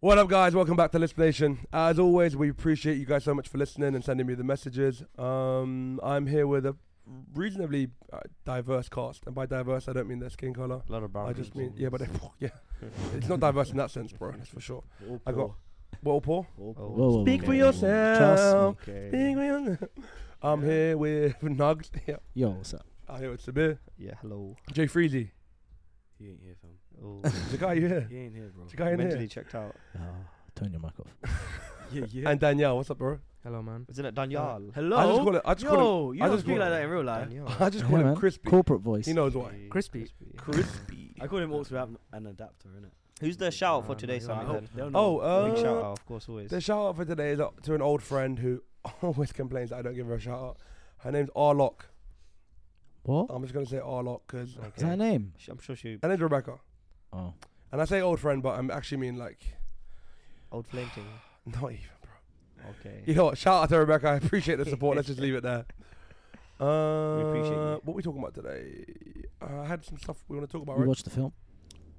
What up, guys? Welcome back to Lisp Nation. As always, we appreciate you guys so much for listening and sending me the messages. Um, I'm here with a reasonably uh, diverse cast, and by diverse, I don't mean their skin color. A lot of brown. I just mean, yeah, but they, yeah, it's not diverse in that sense, bro. That's for sure. All I got- poor. Well, Paul, All poor. Whoa, whoa, speak for whoa, whoa. yourself. Okay. Speak for yourself. I'm here with Nugs. Yeah, Yo, what's up? I'm here with Sabir, Yeah. Hello. Jay Freezy. He ain't here, fam. Oh. The guy you here? He ain't here, bro. The guy in mentally here. checked out. Oh, turn your mic off. Yeah, yeah. And Danielle, what's up, bro? Hello, man. Isn't it Daniel? Hello. I just call it. I just call Yo, you I don't speak like that in real life. Daniel. I just call Yeah, him man. Crispy. Corporate voice. He knows why. Crispy. Crispy. I call him Orcs without an adapter, innit? Who's the shout out for Nah, today, nah, Sammy? Then? Oh, know. uh, Big shout out, of course, always. The shout out for today is uh, to an old friend who always complains that I don't give her a shout out. Her name's Arlock. What? I'm just gonna say Arlock because Is that her name? Sh- I'm sure she her name's Rebecca. Oh. And I say old friend, but I'm actually mean like old flame thing. not even, bro. Okay. You know what? Shout out to Rebecca. I appreciate the support. Let's just leave it there. Uh, appreciate you. What we talking about today? Uh, I had some stuff we want to talk about, You right? watched the film?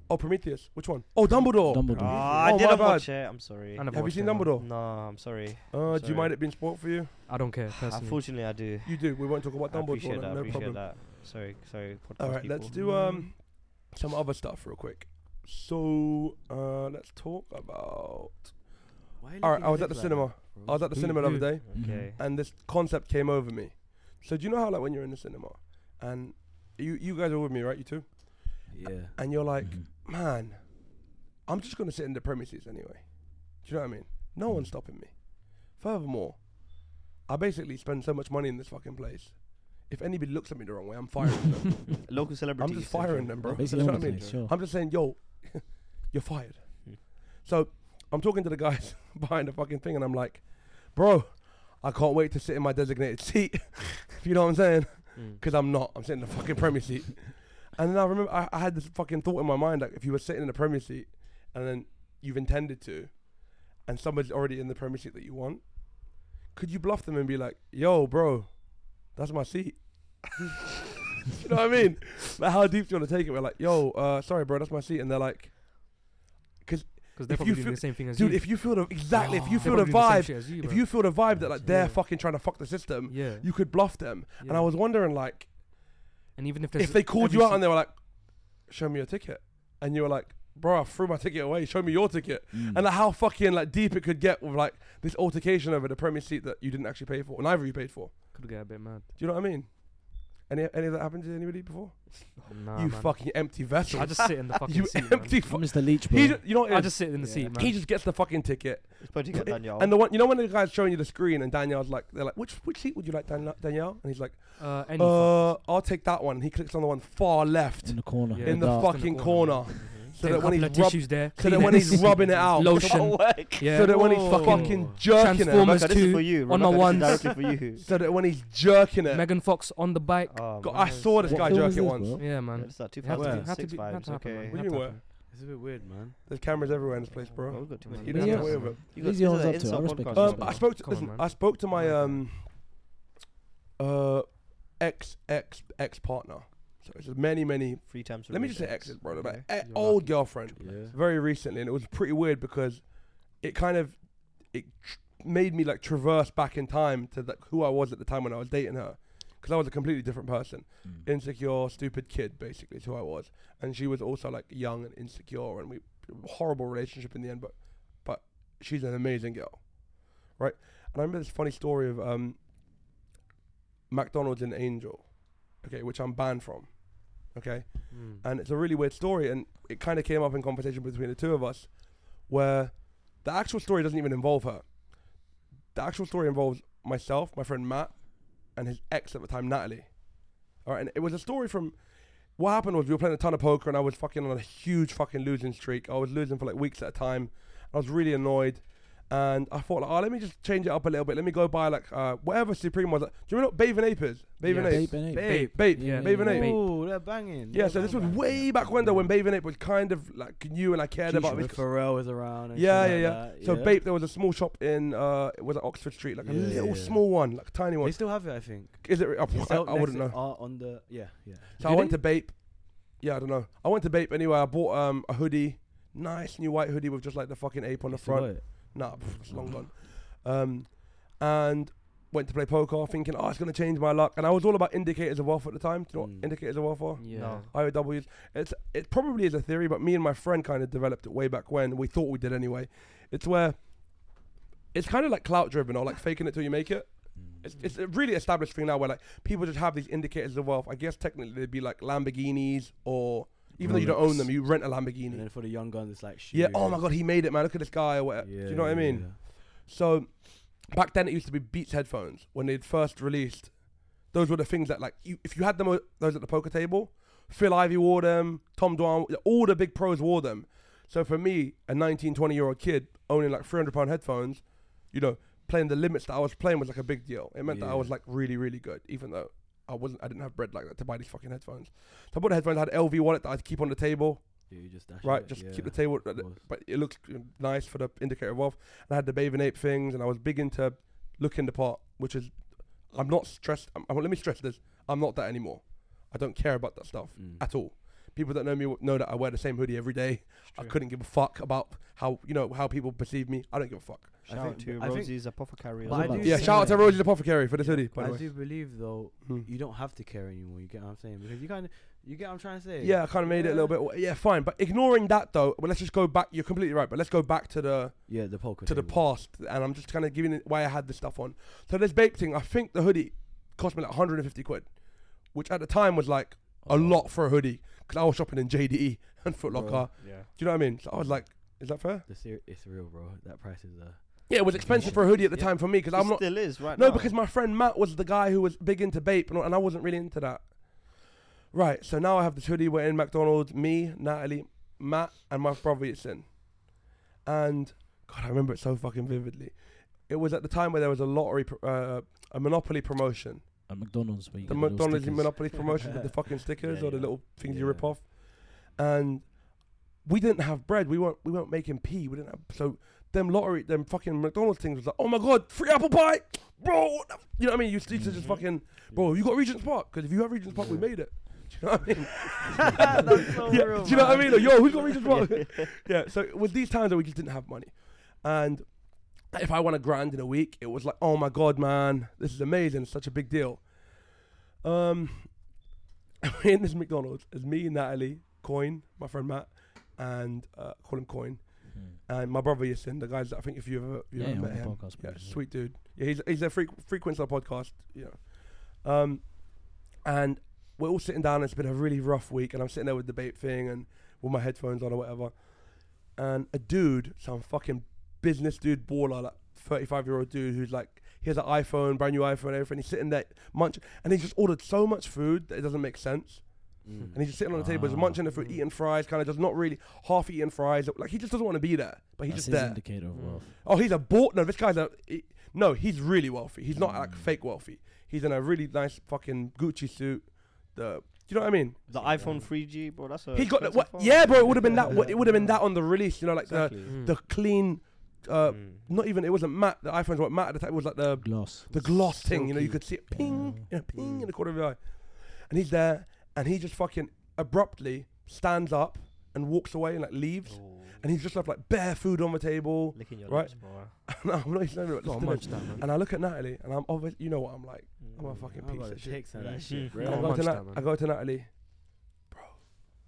Oh, Prometheus. Which one? Oh, Dumbledore. Dumbledore. Ah, I Oh, my didn't bad. watch it. I'm sorry. I never Have you watched seen it, man. Dumbledore? No, I'm sorry. Uh, do you Sorry. mind it being sport for you? I don't care personally. Unfortunately, I do. You do. We won't talk about I Dumbledore. appreciate that. then, I no appreciate problem. that. Sorry, sorry. Podcast All right, people. let's do um some other stuff real quick. So uh, let's talk about. Why All right, I was at at the like cinema. that. I was at the cinema the other day, Okay. and this concept came over me. So do you know how like when you're in the cinema, and you you guys are with me, right? You two, Yeah. and you're like, Mhm. man, I'm just gonna sit in the premises anyway. Do you know what I mean? No one's stopping me. Furthermore, I basically spend so much money in this fucking place. If anybody looks at me the wrong way, I'm firing them. Local I'm just firing them, bro. Basically, You know what I mean? Sure. I'm just saying, yo, you're fired. So I'm talking to the guys behind the fucking thing, and I'm like, bro, I can't wait to sit in my designated seat. if you know what I'm saying? Mm. Because I'm not. I'm sitting in the fucking premier seat. And then I remember I, I had this fucking thought in my mind like, if you were sitting in the premier seat, and then you've intended to, and somebody's already in the premier seat that you want, could you bluff them and be like, yo, bro, that's my seat? you know what I mean? Like, how deep do you want to take it? We're like, yo, uh, sorry, bro, that's my seat. And they're like, Because they're if probably you doing feel- the same thing as you. dude, you. if you feel the exactly, if you feel the vibe, same you, if you feel the vibe that like they're Yeah. fucking trying to fuck the system, yeah. you could bluff them. And. I was wondering, like, and even if if they called you out and they were like, "Show me your ticket," and you were like, "Bro, I threw my ticket away. Show me your ticket," Mm. and like how fucking like deep it could get with like this altercation over the premier seat that you didn't actually pay for, and neither of you paid for. could get a bit mad. Do you know what I mean? Any any of that happened to anybody before? Nah, you man. fucking empty vessel. I just sit in the fucking you seat. empty. Man. Fu- I'm Mr. Leach, bro. he, ju- you know what? it I is? just sit in the Yeah. seat, man. he just gets the fucking ticket, It's supposed to Daniel. and the one you know when the guy's showing you the screen and Danielle's like, they're like, which which seat would you like, Dan- Danielle? And he's like, uh, any uh, I'll take that one. And he clicks on the one far left in the corner. Yeah. in the dark. fucking corner. corner, so that when he's rub- tissues there. so that when he's rubbing it out, lotion. Yeah. so that when he's Whoa. fucking jerking it, Transformers Rebecca, this is two for you. on my Rebecca, ones. is directly for you. so that when he's jerking it, Megan Fox on the bike. Oh, God, I saw this What guy film jerk it once. bro? Yeah, Yeah, man. it's like It had to be- 2006 be- had vibes. to happen, Okay. man. What do you to mean, happen. It's a bit weird, man. there's cameras everywhere in this place, bro. we've got too many He Yeah. doesn't Yeah. get away with it. You got Easy this is us an up to it. I insult respect you. Um, isn't I spoke to Come on, listen. man. I spoke to my um uh ex ex ex partner. So it's just many many. Three times. Let me just say exes, bro. Okay. Like, e- You're old lucky. girlfriend. Yeah. very recently, and it was pretty weird because it kind of it tr- made me like traverse back in time to the, who I was at the time when I was dating her, because I was a completely different person, Mm. insecure, stupid kid, basically is who I was, and she was also like young and insecure, and we horrible relationship in the end, but but she's an amazing girl, right? And I remember this funny story of um McDonald's in Angel, okay, which I'm banned from, okay? Mm. and it's a really weird story and it kind of came up in conversation between the two of us where the actual story doesn't even involve her. The actual story involves myself my friend matt and his ex at the time natalie. All right and it was a story from what happened was we were playing a ton of poker and i was fucking on a huge fucking losing streak. I was losing for like weeks at a time. I was really annoyed and I thought, like, oh, let me just change it up a little bit. Let me go buy like uh, whatever Supreme was. Do you remember Babe and Ape is? Babe and Yes. Ape. Babe and Ape. Babe, Babe, Yeah. Babe and Ape. Babe. Oh, they're banging. Yeah, They're so this was bang, bang. way back when though, when Babe and Ape was kind of like new and I cared about When it. Pharrell was around. And Yeah, shit yeah, like yeah. that, So Babe, there was a small shop in uh, it was at Oxford Street, like a little yeah. small one, like a tiny one. They still have it, I think. Is it? I, I, I wouldn't know. uh, on the yeah, yeah. So Do I went to Bape. Yeah, I don't know. I went to Bape anyway. I bought um a hoodie, nice new white hoodie with just like the fucking ape on the You still got front. It? Nah, pff, it's long gone. Um, and went to play poker, thinking, oh, it's gonna change my luck. And I was all about indicators of wealth at the time. Do you know Mm. what indicators of wealth are? Yeah. No. IOWs. It's it probably is a theory, but me and my friend kind of developed it way back when. We thought we did anyway. It's where it's kind of like clout driven or like faking it till you make it. Mm. It's, it's a really established thing now where like people just have these indicators of wealth. I guess technically they'd be like Lamborghinis or even though you don't own them, you rent a Lamborghini. And then for the young guns, it's like Yeah. Oh my god, he made it, man. Look at this guy or whatever. Yeah, Do you know what I mean? yeah. So back then it used to be Beats headphones when they'd first released. Those were the things that like you, if you had them uh, those at the poker table, Phil Ivey wore them, Tom Dwan, all the big pros wore them. So for me, a 19, 20 year old kid owning like 300 pound headphones, you know, playing the limits that I was playing was like a big deal. It meant that I was like really, really good, even though I wasn't, I didn't have bread like that to buy these fucking headphones. So I bought the headphones, I had LV wallet that I'd keep on the table, Yeah, you just dash right? it, Just yeah, keep the table, but it looks nice for the indicator of wealth. And I had the bathing ape things, and I was big into looking the part, which is, I'm not stressed. I'm, I'm- let me stress this: I'm not that anymore. I don't care about that stuff Mm. at all. People that know me know that I wear the same hoodie every day. I couldn't give a fuck about how you know how people perceive me. I don't give a fuck. I Shout out to I think- Rosie's apothecary. But I well. do Yeah, shout out to that- Rosie's Apothecary for this hoodie. By the I way. do believe though, Hmm. you don't have to care anymore. You get what I'm saying? Because you kind of, you get what I'm trying to say? Yeah, I kind of made it a little bit. Yeah, fine. But ignoring that though, well, let's just go back. You're completely right. But let's go back to the Yeah, the poker. to the past, and I'm just kind of giving it why I had this stuff on. So this Bape thing, I think the hoodie cost me like 150 quid, which at the time was like a lot for a hoodie because I was shopping in JDE and Foot Bro. Locker. Yeah. Do you know what I mean? So I was like, is that fair? The ser- it's real, bro. That price is uh. Yeah, it was expensive for a hoodie at the Yeah. time for me because I'm not. still is right No, now. because my friend Matt was the guy who was big into Bape, and, and I wasn't really into that. Right, so now I have this hoodie. We're in McDonald's. Me, Natalie, Matt, and my brother Yasin. And God, I remember it so fucking vividly. It was at the time where there was a lottery, pr- uh, a Monopoly promotion. At McDonald's, where you The get McDonald's. Monopoly promotion with the fucking stickers Yeah, or the yeah. little things you Yeah. rip off. And we didn't have bread. We weren't we weren't making pee. We didn't have so them lottery them fucking McDonald's things was like, oh my god, free apple pie, bro. You know what I mean? You used to just Mhm. fucking bro. You got Regent's Park because if you have Regent's Park, we Yeah. made it. Do you know what I mean? That's so yeah, real, do you know what I man. mean? Like, Yo, who's got Regent's Park? yeah. So with these times that we just didn't have money, and if I won a grand in a week, it was like, oh my god, man, this is amazing. It's such a big deal. Um, we're in this McDonald's. It's me, Natalie, Coin, my friend Matt, and uh, call him Coin, Hmm. and my brother Yasin. The guys that I think if you ever you Yeah, ever yeah, met him, podcast yeah, sweet dude. Yeah, he's he's a freq- frequent on the podcast. You know, um, and we're all sitting down. It's been a really rough week, and I'm sitting there with the Bape thing and with my headphones on or whatever. And a dude, some fucking business dude, baller, like 35 year old dude who's like, he has an iPhone, brand new iPhone, everything. He's sitting there munching, and he just ordered so much food that it doesn't make sense. Mm. And he's just sitting on the table, just Ah. munching the food, eating fries, kind of just not really half eating fries. Like he just doesn't want to be there, but he's That's just his there. indicator of Mm. wealth. Oh, he's a bought. No, this guy's a. He, no, he's really wealthy. He's not like Mm. fake wealthy. He's in a really nice fucking Gucci suit. The, do you know what I mean? The iPhone 3G, bro. That's a. he got the, what? phone. Yeah, bro. It would have been that. It would have been that on the release. You know, like Exactly. Mm. the the clean. Uh, Mm. not even. It wasn't matte. The iPhones weren't matte at the time. It was like the Gloss. the gloss thing. You know, you could see it ping, Yeah. you know, ping Mm. in the corner of your eye. And he's there, and he just fucking abruptly stands up and walks away and like leaves. Oh. And he's just left like bare food on the table. Licking your right. lips, bro. and I'm not even Gotta listening. that, man. And I look at Natalie, and I'm obviously, you know what I'm like. I'm a Mm. fucking piece of shit. take some of that shit, I bro. Gotta go, to that, Nat- I go to Natalie, bro.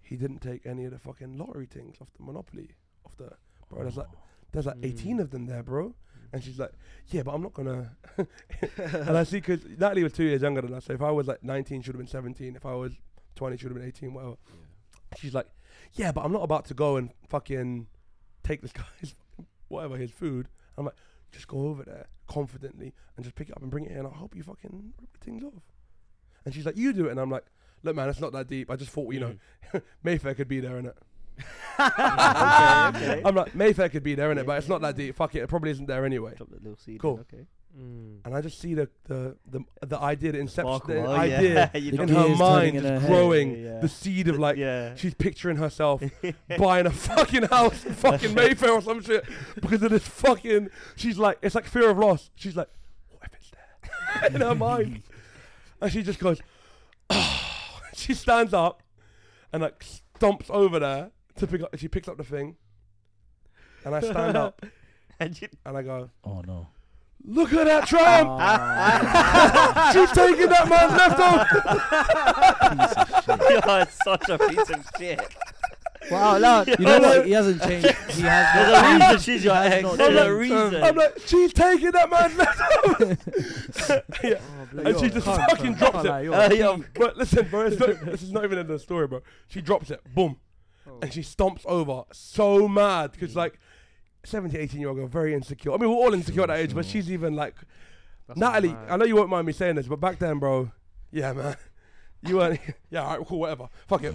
He didn't take any of the fucking lottery things off the Monopoly, off the bro. There's like there's like 18 Mm. of them there, bro. And she's like, yeah, but I'm not gonna. and I see because Natalie was two years younger than us. So if I was like 19, she would have been 17. If I was 20, she would have been 18. Whatever. She's like, yeah, but I'm not about to go and fucking take this guy's whatever his food. I'm like, just go over there confidently and just pick it up and bring it in. I hope you fucking rip the things off. And she's like, you do it. And I'm like, look, man, it's not that deep. I just thought, you know, Mm. Mayfair could be there, innit? Okay, okay. I'm like, Mayfair could be there, innit? But it's not that deep. Fuck it. It probably isn't there anyway. Drop that little seed. in, Cool. Okay. Mm. And I just see the the the, the idea, the inception, Sparkle, the oh, idea yeah. in her mind turning in just her head. growing. Yeah. The seed of like, yeah. she's picturing herself buying a fucking house in fucking Mayfair or some shit because of this fucking. She's like, it's like fear of loss. She's like, what if it's there in her mind? And she just goes, she stands up and like stomps over there to pick up. She picks up the thing and I stand up And you, and I go, Oh no. look at that tramp! She's taking that man's left arm. you're such a piece of shit. Wow, loud. You know what? He hasn't changed. He has. There's a reason she's your ex. not There's a changed. reason. I'm like, she's taking that man's left arm. yeah. Oh, And she just fucking drops it. Uh, yo, But listen, bro, not, this is not even in the story, bro. She drops it, boom, and she stomps over, so mad because like 17, 18 year old girl, very insecure. I mean, we're all insecure at that age, but she's even like That's Natalie. I know you won't mind me saying this, but back then, bro, yeah, man, you weren't. Yeah, all right, cool, whatever. Fuck it.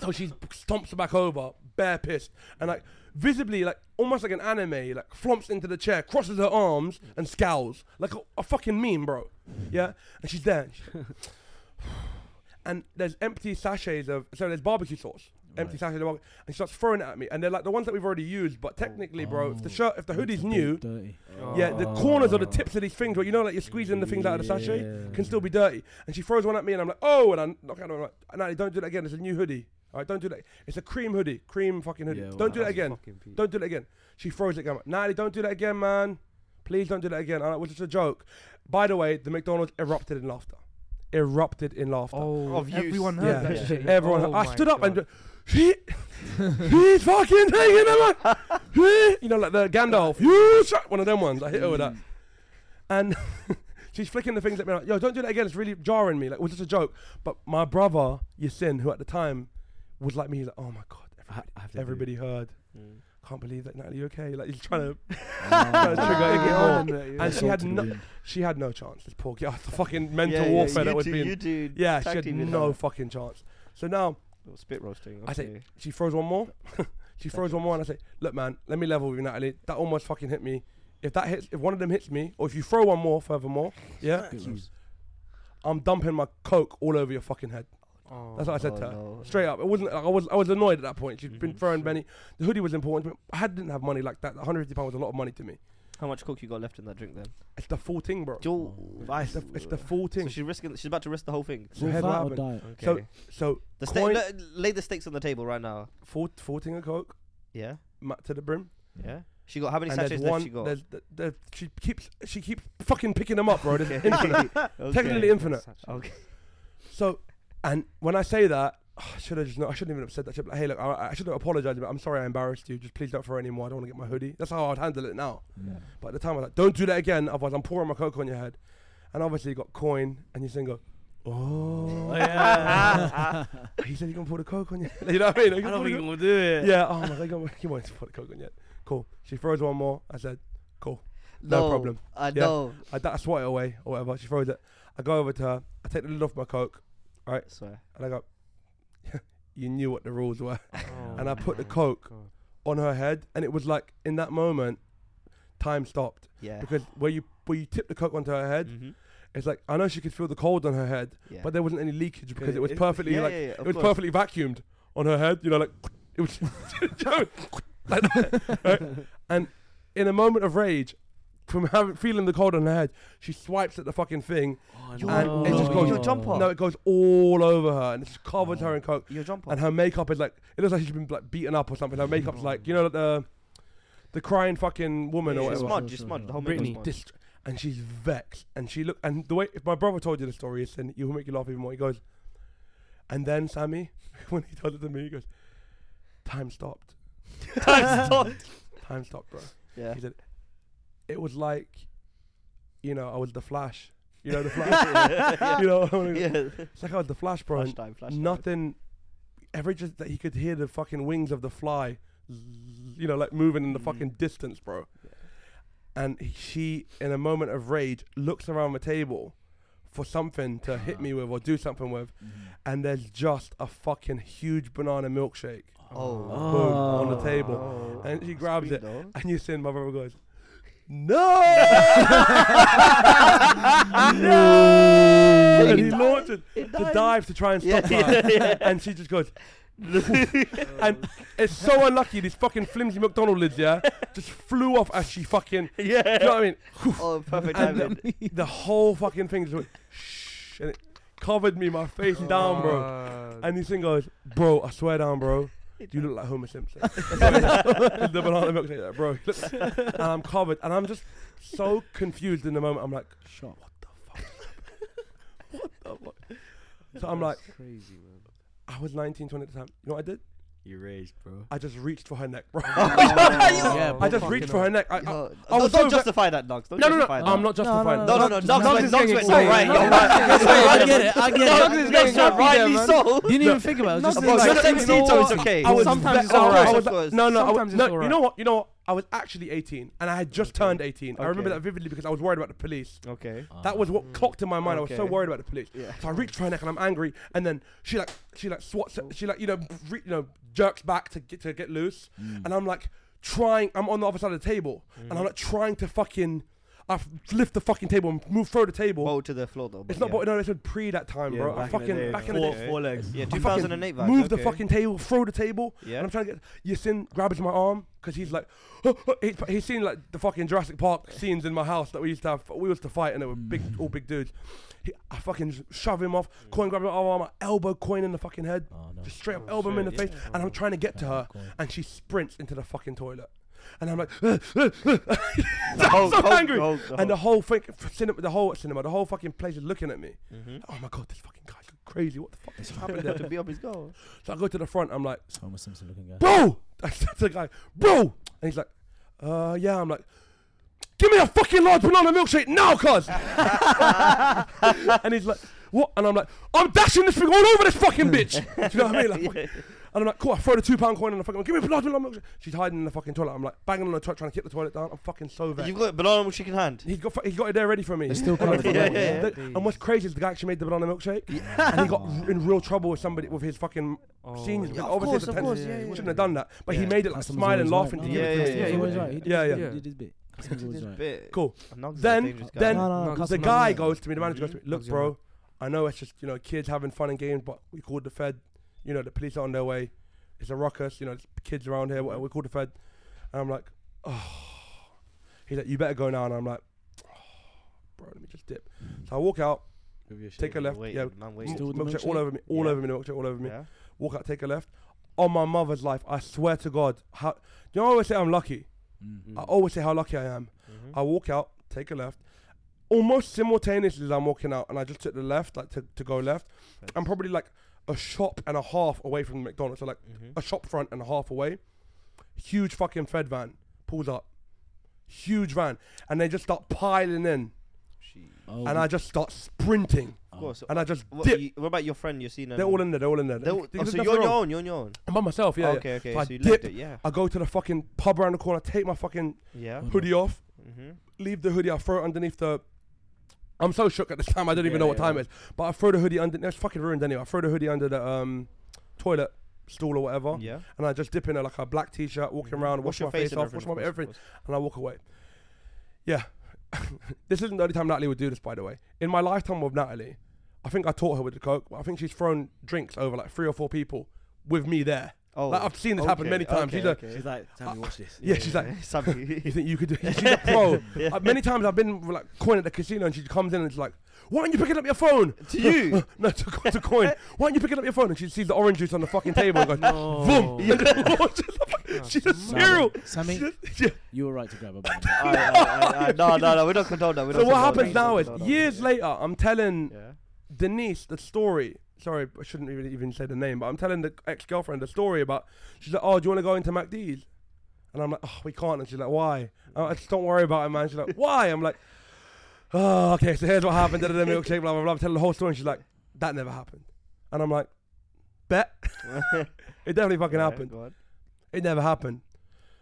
So she stomps back over, bare pissed, and like visibly, like almost like an anime, like flumps into the chair, crosses her arms, and scowls like a, a fucking meme, bro. Yeah, and she's there. and there's empty sachets of so there's barbecue sauce, empty Right. sachets the barbecue, and she starts throwing it at me, and they're like the ones that we've already used, but oh. technically, bro, if the Oh, shirt, if the hoodie's new, Dirty. yeah, the Oh. corners or the tips of these things where you know like you're squeezing the things out of the sachet Yeah. can still be dirty. And she throws one at me, and I'm like, oh, and I knock out. I'm like, Natalie, don't do that again. It's a new hoodie. All right, don't do that. It's a cream hoodie, cream fucking hoodie. Yeah, don't do that again. Don't do that again. She throws it again. Natalie, don't do that again, man. Please don't do that again. And it was just a joke. By the way, the McDonald's erupted in laughter. Erupted in laughter. Oh, Of use. everyone yeah, heard that shit. everyone. Oh I stood up and God. she, fucking taking them. man. you know, like the Gandalf. You shut one of them ones. I hit her with that, and she's flicking the things at me like, "Yo, don't do that again. It's really jarring me. Like, it was just a joke." But my brother Yasin, who at the time was like me, he's like, "Oh my god, I, I have to everybody heard. Mm. Can't believe that Natalie, you okay?" Like he's trying to. Oh, trigger it yeah. more. And she had no, she had no chance. This poor girl, the fucking mental Yeah, yeah, warfare you that was two, being. You Yeah, she tag had no fucking chance. So now Little Spit roasting. I say- she throws one more. she throws one more, and I say, "Look, man, let me level with you, Natalie. That almost fucking hit me. If that hits, if one of them hits me, or if you throw one more, furthermore, yeah, I'm dumping my coke all over your fucking head. Oh. That's what I said Oh, to her. no. Straight up. It wasn't. Like, I was. I was annoyed at that point. She'd been Mhm. throwing Benny. The hoodie was important. but. I had- didn't have money like that. 150 pound was a lot of money to me. How much coke you got left in that drink then? It's the full thing, bro. Joel, oh. It's the, it's the full so thing. she's risking. She's about to risk the whole thing. So With here's what that or happened. diet? Okay. So- So the coin- sta- la- lay the stakes on the table right now. full, full thing of coke, Yeah. ma- to the brim. Yeah. She got how many and sachets there's left? one. She got. There's, the, the, she keeps. She keeps fucking picking them up, bro. There's Okay. infinite. Okay. Technically infinite. Okay. So, and when I say that, Oh, I should have just. Not, I shouldn't even have said that. Shit. Like, hey, look, I, I should have apologized, but I'm sorry I embarrassed you. Just please don't throw anymore. I don't want to get my hoodie. That's how I'd handle it now. Yeah. But at the time, I was like, don't do that again. Otherwise, I'm pouring my coke on your head. And obviously, you got coin, and you go, oh. oh yeah. he said you're gonna pour the coke on you. you know what I mean? I You don't gonna think pour you will do it. Yeah. Oh my god, you want to pour the coke on yet? Cool. She throws one more. I said, cool. No problem. I Yeah. know. I, I swat it away or whatever. She throws it. I go over to her. I take the lid off my coke, I swear. and I go, you knew what the rules were. Oh And I put the coke God. On her head, and it was like in that moment, time stopped Yeah. because where you where you tip the coke onto her head, Mhm. it's like I know she could feel the cold on her head, Yeah. but there wasn't any leakage because it was it- perfectly yeah, like yeah, it was course. perfectly vacuumed on her head. You know, like it was like that. right? And in a moment of rage, from having feeling the cold on her head, she swipes at the fucking thing. Your, and it just your- goes- your jumper. No, it goes all over her, and it just covers her oh. in coke. Your jumper. And her makeup is like it looks like she's been like beaten up or something. Her makeup's like you know like the the crying fucking woman yeah, or it's whatever. smudge. It's smudge. The whole makeup Britney. smudge. Dist- and she's vexed, and she look and the way if my brother told you the story, is and you'll make you laugh even more. He goes, and then Sammy, when he told it to me, he goes, time stopped, Time stopped. time stopped, bro. Yeah. He said, it was like, you know, I was the Flash. You know the Flash. yeah. you know, yeah. it's like I was the Flash, bro. Flash time. Flash time. nothing. Ever just that he could hear the fucking wings of the fly, you know, like moving in the Mhm. fucking distance, bro. And he- she, in a moment of rage, looks around the table for something to hit me with or do something with, and there's just a fucking huge banana milkshake, Oh. boom, on the Oh. table, and she grabs Sweet it, though. and you see my brother goes, no, no, and he launches to dive to try and stop her, and she just goes. and it's so unlucky these fucking flimsy McDonald lids, yeah, just flew off as she fucking. yeah. You know what I mean? Oh, perfect timing. The whole fucking thing just went shh, and it covered me, my face down, bro. Uh, And this thing goes, bro, I swear down, bro. You look like Homer Simpson. the banana milkshake, like, bro. and I'm covered, and I'm just so confused in the moment. I'm like, Shock. what the fuck? what the fuck? So I'm like, crazy, man. I was 19, 20 at the time. You know what I did? You raged, bro. I just reached for her neck, bro. yeah, oh. I just reached for her neck. I, I, Yo, I was don't, so justify that, Nugs. Don't no, no, no. justify that. I'm not justifying. No, no, no. Nugs Nugs is went, getting Nugs went, excited. right, Nugs you're is right. getting You're excited. right. I get it. I get Nugs it. is getting Nugs so rightly man. so. Didn't even think about it. Nugs Just is like- you're you 17, know so it's what? okay. I was Sometimes it's I was- alright. I was- Of course. No, no, I was, Sometimes it's no. You alright. know what? You know what? I was actually 18, and I had just turned 18. I remember that vividly because I was worried about the police. Okay. That was what Mm. clocked in my mind. I was so worried about the police. Yeah. So I reached for her neck and I'm angry, and then she like she like swats, she like you know re, you know jerks back to get to get loose, Mm. and I'm like trying. I'm on the other side of the table, Mm-hmm. and I'm like trying to fucking. I f- lift the fucking table and move through the table. Bow to the floor though. it's not, yeah. but no, it's pre that time, Yeah, bro. I back in the fucking day, back in the four- day. four legs. Yeah, 2008 vibes. Move the fucking table, throw the table, Yeah. and I'm trying to get Yasin grabs my arm because he's like, he's, he's seen like the fucking Jurassic Park scenes in my house that we used to have. We used to fight and they were big, all big dudes. He, I fucking shove him off, coin grab my arm, I elbow coin in the fucking head, Oh, no. just straight up Oh, elbow him in the shit. face, and I'm trying to get to her, Coin. and she sprints into the fucking toilet, and I'm like, The whole- so whole- angry. whole- the and the whole- whole thing, cinema, the whole cinema, the whole fucking place is looking at me. Mhm. Oh my god, this fucking guy's crazy. What the fuck is happening to be up his goal. So I go to the front. I'm like. It's Homer Simpson looking guy. bro. I said to the guy, bro. And he's like, uh, yeah. I'm like, give me a fucking large banana milkshake now, cuz. and he's like, what? And I'm like, I'm dashing this thing all over this fucking bitch. Do you know what I mean? Like, fucking- and I'm like, cool. I throw the two pound coin in the fucking. Give me a large banana milkshake. She's hiding in the fucking toilet. I'm like banging on the toilet, trying to kick the toilet down. I'm fucking so vexed. You've got banana milkshake in hand. He's got, he's got it there ready for me. It's still And covered. the- Yeah, yeah, yeah. the- and what's crazy is the guy actually made the banana milkshake, and he got r- in real trouble with somebody with his fucking Oh. seniors. Yeah, of course, of course, yeah, yeah, yeah. yeah. shouldn't have done that, but he made it like Customers smiling, laughing right. to No, yeah, yeah, yeah, Yeah, he was yeah. right. He did Yeah, his yeah. bit. Did his bit. Customers Did always his right. bit. Cool. Nugs is a Then, then No, no, Nugs the guy goes to me, the manager goes to me, look, Nugs, you're bro, I know it's just, you know, kids having fun and games, but we called the Fed, you know, the police are on their way. It's a ruckus, you know, there's kids around here, whatever, we called the Fed. And I'm like, oh. He's like, you better go now. And I'm like, oh, bro, let me just dip. So I walk out, With your shit. take a left, Wait, yeah, man, m- wait. Still with milkshake all over me, all Yeah. over me, the milkshake all over me. Yeah. Walk out, take a left. On my mother's life, I swear to God, how, you know, I always say I'm lucky. Mm. I always say how lucky I am. Mhm. I walk out, take a left. Almost simultaneously as I'm walking out, and I just took the left, like to, to go left. I'm probably like a shop and a half away from the McDonald's, so like Mhm. a shop front and a half away. Huge fucking Fed van pulls up, huge van, and they just start piling in, Oh, and I just start sprinting, Of course. and I just What, dip. you- what about your friend you're seeing? They're all in there. They're all in there. They're, They- oh, there's so you're on your own. You're on your own. I'm by myself. Yeah. yeah. okay, okay. So I you dip. left it. Yeah. I go to the fucking pub around the corner, take my fucking Yeah. Hoodie off, Mhm. leave the hoodie, I throw it underneath the. I'm so shook at this time. I don't even Yeah, know what yeah. time it is. But I throw the hoodie under. It's fucking ruined anyway. I throw the hoodie under the um, toilet stool or whatever, Yeah. and I just dip in a, like a black t-shirt, walking Mhm. around, Wash wash my face off, wash my everything, everything, and I walk away. Yeah, this isn't the only time Natalie would do this, by the way. In my lifetime with Natalie, I think I taught her with the coke. But I think she's thrown drinks over like three or four people with me there. Oh. Like I've seen this happen okay, many times. okay, She's a, okay. She's like, tell me, watch this. yeah, she's like, Something. you think you could do? it? She's a pro. Yeah. Uh, many times I've been like coin at the casino and she comes in and she's like, "Why aren't you picking up your phone?" to you. no, to, co- to coin. Why aren't you picking up your phone? And she sees the orange juice on the fucking table and goes, No. "Boom!" And just launches the fucking- She's a Sammy, cereal. Sammy, She just- yeah. you were right to grab a banana. Aye, aye, aye, aye. No, no, no. We don't condone that. We So don't what condone happens that. now is years later, I'm telling Yeah. Denise the story. Sorry, I shouldn't even even say the name, but I'm telling the ex girlfriend the story about. She's like, "Oh, do you want to go into MacD's?" And I'm like, "Oh, we can't." And she's like, "Why?" I'm like, just don't worry about it, man. She's like, "Why?" I'm like, "Oh, okay. So here's what happened. Da, da, milkshake, blah blah blah." I'm telling the whole story. And she's like, "That never happened." And I'm like, "Bet." it definitely fucking Yeah, happened. It never happened.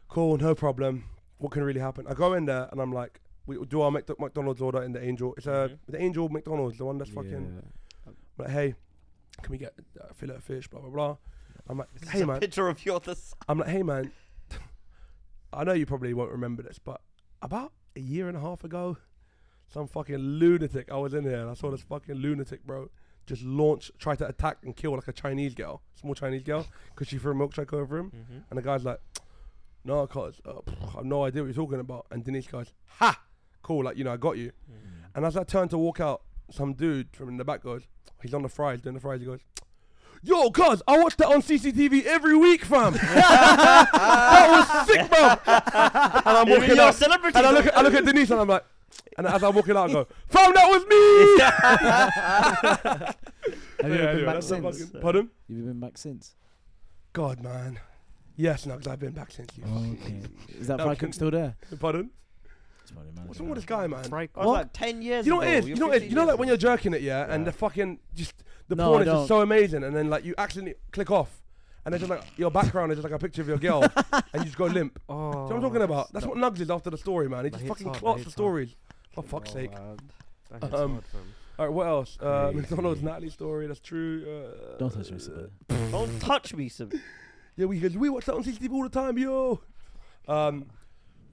Cool, no problem. What can really happen? I go in there and I'm like, we do our McDonald's order in the Angel. It's a Mhm. the Angel McDonald's, the one that's fucking. I'm like, hey, can we get a fillet of fish? Blah blah blah. I'm like, hey man. picture of this. I'm like, hey man. I know you probably won't remember this, but about a year and a half ago, some fucking lunatic. I was in here and I saw this fucking lunatic, bro. Just launch, try to attack and kill like a Chinese girl, small Chinese girl, because she threw a milkshake over him. Mm-hmm. And the guy's like, no, cuz, uh, pff, I have no idea what you're talking about. And Denise goes, ha, cool, like, you know, I got you. And as I turn to walk out, some dude from in the back goes, he's on the fries, doing the fries, he goes, Yo, cuz, I watch that on CCTV every week, fam. that was sick, bro. And I'm walking You're out, celebrity. and I look, at, I look at Denise, and I'm like, and as I'm walking out, I go, fam, that was me. Have you Yeah, ever been anyway, back that's the since? fucking- Pardon? You've been back since. God, man. Yes, no, because I've been back since you. Oh, okay. Is that No, fry cook still there? Pardon? It's probably mad. What's wrong with this guy, man? Fry I was What? like 10 years You know what it is? You're know what it is? You know, years like when you're jerking it, yeah, and the fucking just the No, porn is just don't. so amazing, and then like you accidentally click off, and it's just like your background is just like a picture of your girl, and you just go limp. Oh, Do you know what I'm talking about? That's what Nugs is after the story, man. He just hits fucking hard, clots the hits hard. stories. For fuck's Oh, sake. man. That hits Um. All right, what else? Uh, Crazy. McDonald's Natalie story. That's true. Uh, Don't touch me, Sabine. Don't touch me, Sim. Yeah, we we watch that on CCTV all the time, yo. Um,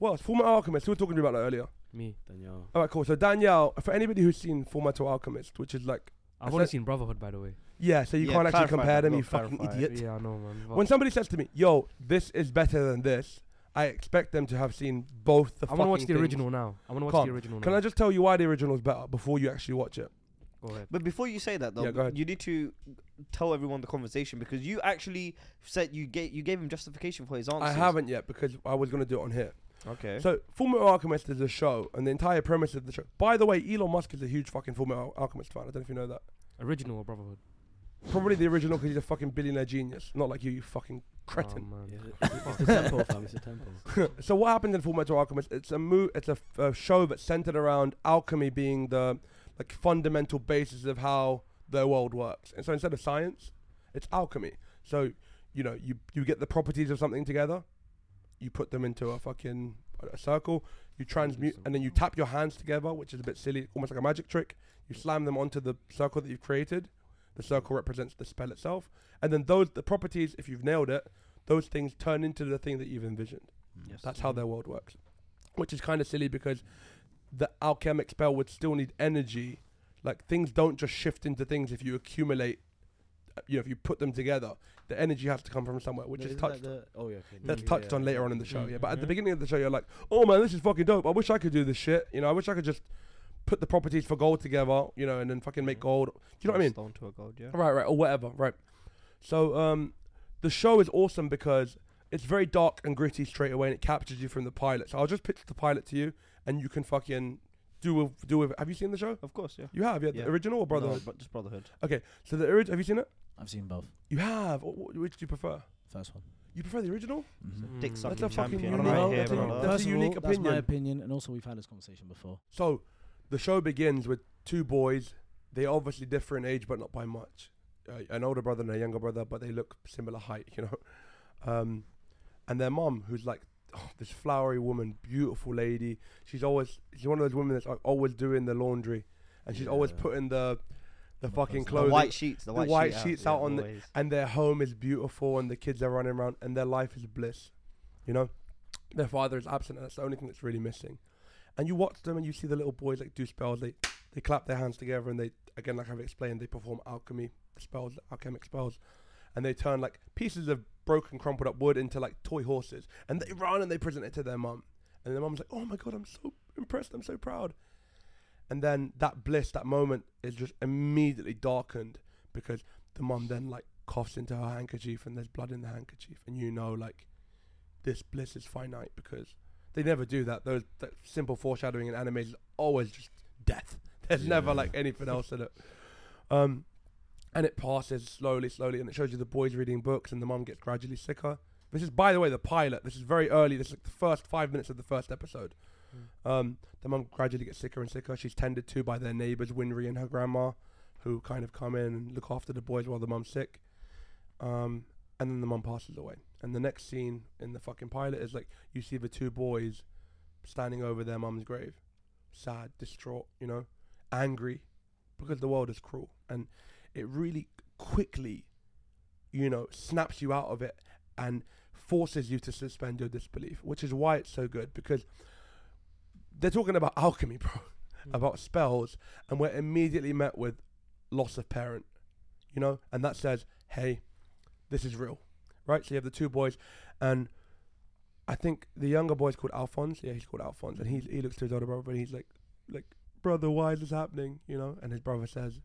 what else? Full Metal Alchemist. We were talking about that earlier. Me. Danielle. All right, cool. So Danielle, for anybody who's seen Full Metal Alchemist, which is like, I've only said- seen Brotherhood, by the way. yeah, so you Yeah, can't actually clarify compare that, them, no, you fucking clarify. idiot. Yeah, I know, man. But When somebody says to me, "Yo, this is better than this," I expect them to have seen both the. I want to watch the things. original now. I want to watch Calm. the original now. Can now. I just tell you why the original is better before you actually watch it? Go ahead. But before you say that, though, Yeah, go ahead. you need to tell everyone the conversation because you actually said you gave you gave him justification for his answers. I haven't yet because I was going to do it on here. Okay. So, Full Metal Alchemist is a show, and the entire premise of the show. By the way, Elon Musk is a huge fucking Full Metal Alchemist fan. I don't know if you know that. Original or Brotherhood? Probably the original because he's a fucking billionaire genius, not like you, you fucking cretin. Oh, man. It's the temple, fam. It's the temple. so what happens in Full Metal Alchemist? It's a mo- It's a, f- a show that's centered around alchemy being the like fundamental basis of how the world works. And so instead of science, it's alchemy. So you know you you get the properties of something together, you put them into a fucking a circle, you transmute, and then you tap your hands together, which is a bit silly, almost like a magic trick. You slam them onto the circle that you've created. The circle represents the spell itself, and then those the properties, if you've nailed it, those things turn into the thing that you've envisioned. Hmm. Yes. That's how hmm. their world works. Which is kind of silly because the alchemic spell would still need energy. Like things don't just shift into things if you accumulate. You know, if you put them together, the energy has to come from somewhere, which No, is isn't that touched. the- oh yeah. Okay. That's Yeah, touched yeah, on later on in the show, yeah. But at the Mhm. beginning of the show, you're like, "Oh man, this is fucking dope. I wish I could do this shit." You know, I wish I could just put the properties for gold together, you know, and then fucking make Mhm. gold. Do you know what I mean? Stone to a gold, yeah. Right, right, or whatever, right. So um, the show is awesome because it's very dark and gritty straight away, and it captures you from the pilot. So I'll just pitch the pilot to you, and you can fucking do with do with. Have you seen the show? Of course, yeah. You have, yeah. Yeah. The original or Brotherhood? No, but just Brotherhood. Okay, so the original. Have you seen it? I've seen both. You have. Wh- wh- Which do you prefer? First one. You prefer the original? Mm-hmm. Dick sucking That's a fucking champion unique- right here, that's a- brother. that's First a of unique all, that's my opinion. opinion, and also we've had this conversation before. So, the show begins with two boys. They obviously differ in age, but not by much. Uh, an older brother and a younger brother, but they look similar height, you know. Um, and their mom, who's like oh, this flowery woman, beautiful lady. She's always she's one of those women that's like always doing the laundry, and she's always Yeah. putting the the fucking clothes. The white sheets. The the white, white sheet sheets yeah, out on the- and their home is beautiful, and the kids are running around, and their life is bliss. You know, their father is absent, and that's the only thing that's really missing. And you watch them, and you see the little boys like do spells. They they clap their hands together, and they again, like I've explained, they perform alchemy spells, alchemic spells, and they turn like pieces of broken, crumpled up wood into like toy horses, and they run and they present it to their mum, and their mum's like, "Oh my god, I'm so impressed, I'm so proud." And then that bliss, that moment, is just immediately darkened because the mom then like coughs into her handkerchief and there's blood in the handkerchief. And you know like this bliss is finite because they never do that. Those that simple foreshadowing in anime is always just death. There's never like anything else in it. Um and it passes slowly slowly and it shows you the boys reading books and the mom gets gradually sicker. This is by the way the pilot. This is very early. This is like the first five minutes of the first episode um the mum gradually gets sicker and sicker she's tended to by their neighbors winry and her grandma who kind of come in and look after the boys while the mum's sick. Um, and then the mum passes away. And the next scene in the fucking pilot is like you see the two boys standing over their mum's grave, sad, distraught, you know, angry because the world is cruel. And it really quickly, you know, snaps you out of it and forces you to suspend your disbelief, which is why it's so good because they're talking about alchemy, bro, about spells, and we're immediately met with loss of parent, you know, and that says, hey, this is real, right? So you have the two boys, and I think the younger boy's called Alphonse. Yeah, he's called Alphonse, and he he looks to his older brother, and he's like, like, brother, why is this happening? You know, and his brother says,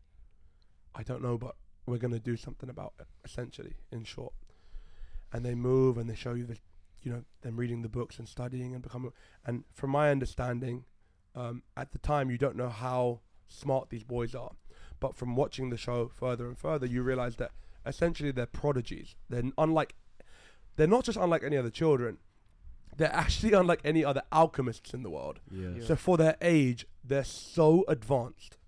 I don't know, but we're gonna do something about it. Essentially, in short, and they move and they show you the, you know, them reading the books and studying and becoming. And from my understanding, um, at the time you don't know how smart these boys are, but from watching the show further and further, you realize that essentially they're prodigies. They're unlike, they're not just unlike any other children. They're actually unlike any other alchemists in the world. Yeah. Yeah. So for their age, they're so advanced.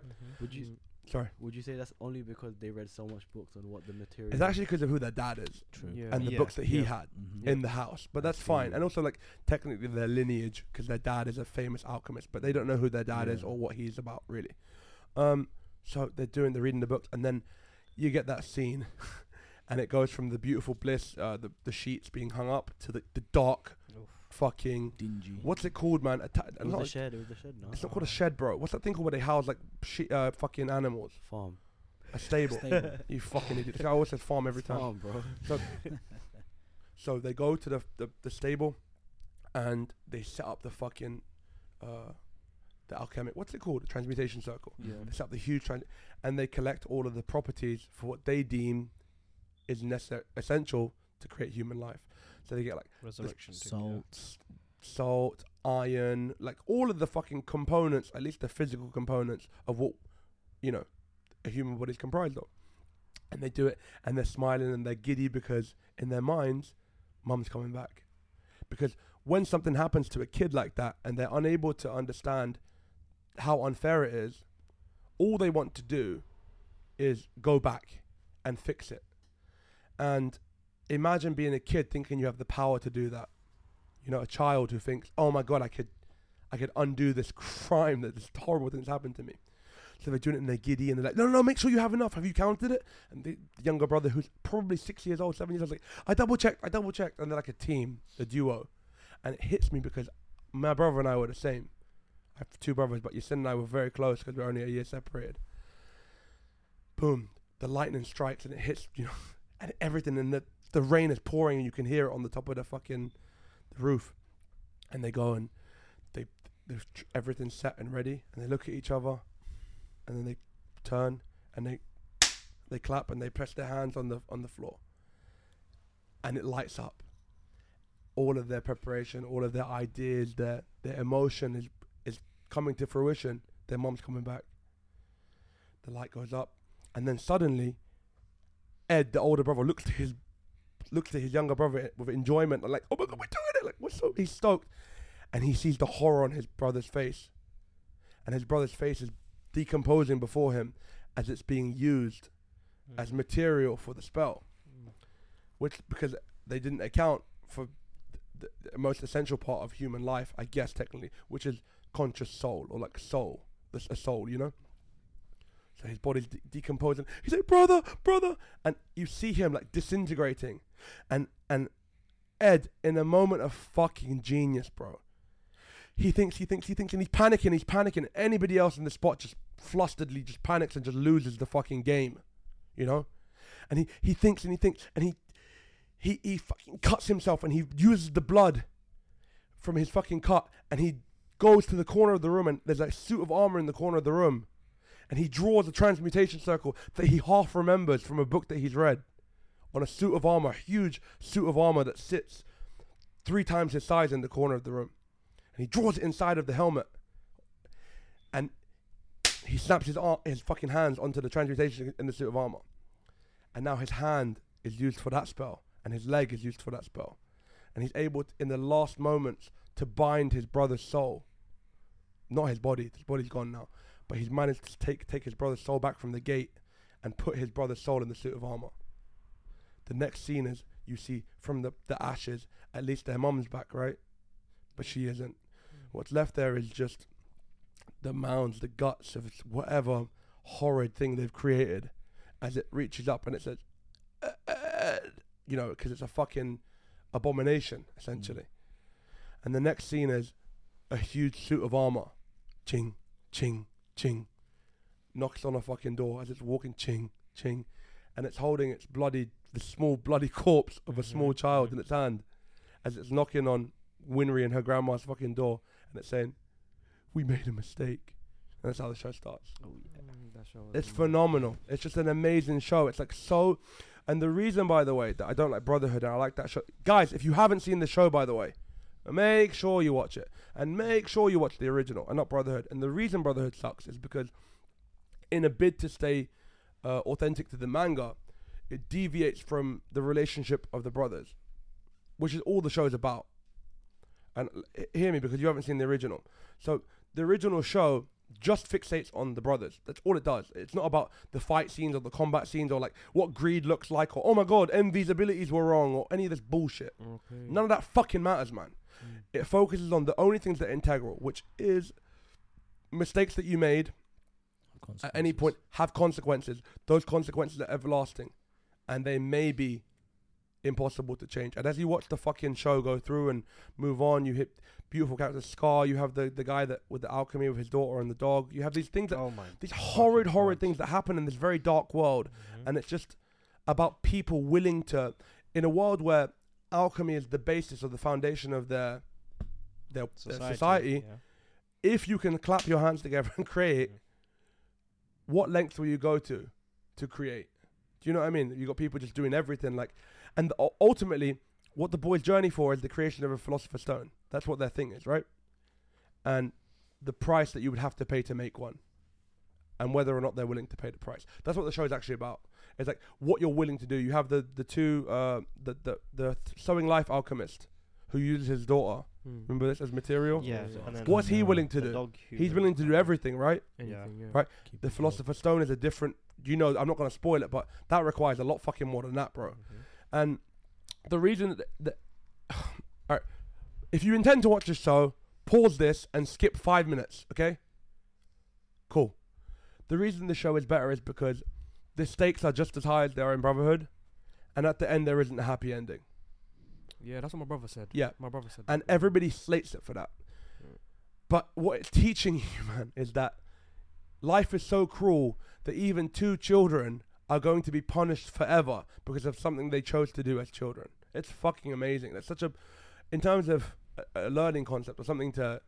Mm-hmm. Would you Sorry, would you say that's only because they read so much books on what the material? it's actually because of who their dad is True. Yeah. and the Yeah. books that he Yeah. had Mhm. in the house. But that's I fine. see. And also like technically their lineage, because their dad is a famous alchemist, but they don't know who their dad is Yeah. or what he's about really. Um, so they're doing they're reading the books, and then you get that scene, and it goes from the beautiful bliss, uh, the the sheets being hung up, to the the dark, Oof. Fucking Dingy. what's it called, man? Atta- It was not a- shed. It was the shed. No. it's not called a shed, bro. What's that thing called where they house like she- uh, fucking animals? farm. A stable. Stable. you fucking idiot. This guy always says farm every time. Farm, bro. So they go to the, the, the stable and they set up the fucking uh, the alchemic what's it called? The transmutation circle. Yeah. They set up the huge trans and they collect all of the properties for what they deem is necessary essential to create human life. So they get like Resurrection. Salt. s- salt, iron, like all of the fucking components, at least the physical components of what you know a human body is comprised of. And they do it, and they're smiling and they're giddy because in their minds, mum's coming back. Because when something happens to a kid like that and they're unable to understand how unfair it is, all they want to do is go back and fix it. And imagine being a kid thinking you have the power to do that you know, a child who thinks, "Oh my God, I could, I could undo this crime that this horrible thing's happened to me." So they're doing it and they're giddy and they're like, "No, no, no, make sure you have enough. Have you counted it?" And the younger brother, who's probably six years old, seven years old, is like, "I double checked, I double checked," and they're like a team, a duo, and it hits me because my brother and I were the same. I have two brothers, but Yasin and I were very close because we're only a year separated. Boom! The lightning strikes and it hits, you know, and everything, and the the rain is pouring and you can hear it on the top of the fucking roof, and they go and they they've everything's set and ready, and they look at each other, and then they turn and they they clap and they press their hands on the on the floor, and it lights up. All of their preparation, all of their ideas, their their emotion is is coming to fruition. Their mom's coming back. The light goes up, and then suddenly, Ed, the older brother, looks to his looks at his younger brother with enjoyment, like, "Oh my god, we're doing it!" Like, we're so he's stoked, and he sees the horror on his brother's face, and his brother's face is decomposing before him as it's being used mm. as material for the spell, mm. which because they didn't account for the, the most essential part of human life, I guess technically, which is conscious soul or like soul, this a soul, you know. So his body's de- decomposing. He's like, brother, brother, and you see him like disintegrating, and and Ed in a moment of fucking genius, bro. He thinks, he thinks, he thinks, and he's panicking, he's panicking. Anybody else in the spot just flusteredly just panics and just loses the fucking game, you know. And he he thinks and he thinks and he he he fucking cuts himself and he uses the blood from his fucking cut and he goes to the corner of the room and there's a suit of armor in the corner of the room and he draws a transmutation circle that he half remembers from a book that he's read on a suit of armor, huge suit of armor that sits three times his size in the corner of the room. And he draws it inside of the helmet. And he snaps his ar- his fucking hands onto the transmutation in the suit of armor. And now his hand is used for that spell, and his leg is used for that spell. And he's able, to, in the last moments, to bind his brother's soul. Not his body, his body's gone now. But he's managed to take, take his brother's soul back from the gate and put his brother's soul in the suit of armor. The next scene is you see from the, the ashes, at least their mum's back, right? But she isn't. What's left there is just the mounds, the guts of whatever horrid thing they've created as it reaches up and it says, "Uh, uh," you know, because it's a fucking abomination, essentially. And the next scene is a huge suit of armor. Ching, ching, ching. Knocks on a fucking door as it's walking, ching, ching. And it's holding its bloody, the small bloody corpse of a small Mhm, child in its hand as it's knocking on Winry and her grandma's fucking door and it's saying, We made a mistake. and that's how the show starts. Oh, yeah. Mm, that show It's amazing. phenomenal. It's just an amazing show. It's like so, and the reason, by the way, that I don't like Brotherhood and I like that show, guys. If you haven't seen the show, by the way, make sure you watch it and make sure you watch the original and not Brotherhood. And the reason Brotherhood sucks is because, in a bid to stay uh, authentic to the manga, it deviates from the relationship of the brothers, which is all the show is about. And hear me because you haven't seen the original. So the original show just fixates on the brothers. That's all it does. It's not about the fight scenes or the combat scenes or like what greed looks like or oh my god, Envy's abilities were wrong or any of this bullshit. Okay. None of that fucking matters, man. Mm. It focuses on the only things that are integral, which is mistakes that you made at any point have consequences. Those consequences are everlasting, and they may be impossible to change. And as you watch the fucking show go through and move on, you hit beautiful characters. Scar, you have the the guy that with the alchemy with his daughter and the dog. You have these things that Oh my. these horrid, horrid God. things that happen in this very dark world, Mhm. and it's just about people willing to, in a world where alchemy is the basis of the foundation of their their their society yeah. if you can clap your hands together and create, Mm. What lengths will you go to to create? Do you know what I mean? You got people just doing everything like, and ultimately, what the boys journey for is the creation of a philosopher's stone. That's what their thing is, right? And the price that you would have to pay to make one, and whether or not they're willing to pay the price. That's what the show is actually about. It's like what you're willing to do. You have the the two uh the the the sewing life alchemist who uses his daughter. Mm. Remember this as material. Yeah. Yeah. What's he willing to do? He's willing to do everything, right? Anything, yeah. Right. The Philosopher's Stone is a different. You know, I'm not going to spoil it, but that requires a lot fucking more than that, bro. Mhm. And the reason that, that all right, if you intend to watch this show, pause this and skip five minutes, okay? Cool. The reason the show is better is because the stakes are just as high as they are in Brotherhood, and at the end there isn't a happy ending. Yeah, that's what my brother said. Yeah. My brother said. and that. everybody slates it for that. Mm. But what it's teaching you, man, is that life is so cruel that even two children are going to be punished forever because of something they chose to do as children. It's fucking amazing. That's such a, in terms of a, a learning concept or something to,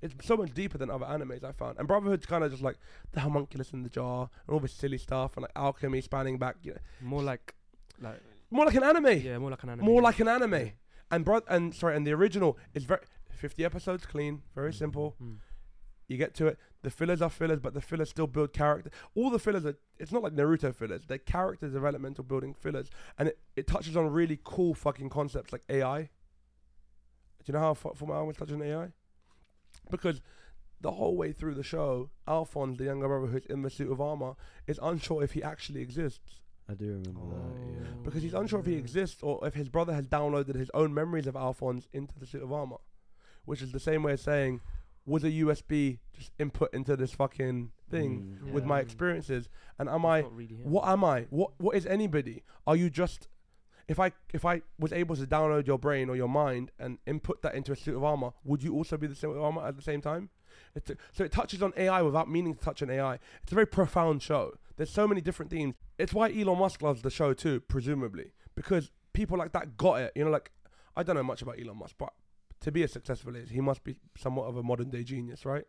it's so much deeper than other animes I found. And Brotherhood's kind of just like the homunculus in the jar and all this silly stuff and like alchemy spanning back, you know, more like, like more like an anime yeah, more like an anime. more like an anime. And bro, and sorry, and the original is very 50 episodes clean, very simple. Mm. You get to it. The fillers are fillers, but the fillers still build character. All the fillers are. It's not like Naruto fillers. They're character developmental building fillers, and it, it touches on really cool fucking concepts like AI. Do you know how Fu- Fullmetal was touching AI? Because the whole way through the show, Alphonse, the younger brother who's in the suit of armor, is unsure if he actually exists I do remember that. Yeah. because he's unsure if he exists or if his brother has downloaded his own memories of Alphonse into the suit of armor, which is the same way as saying, was a USB just input into this fucking thing Mm. with my experiences, and am It's I? really. What am I? What What is anybody? Are you just? If I if I was able to download your brain or your mind and input that into a suit of armor, would you also be the suit of armor at the same time? It's a, so it touches on AI without meaning to touch on AI. It's a very profound show. There's so many different themes. It's why Elon Musk loves the show too, presumably, because people like that got it. You know, like I don't know much about Elon Musk, but to be as successful as he must be somewhat of a modern day genius, right?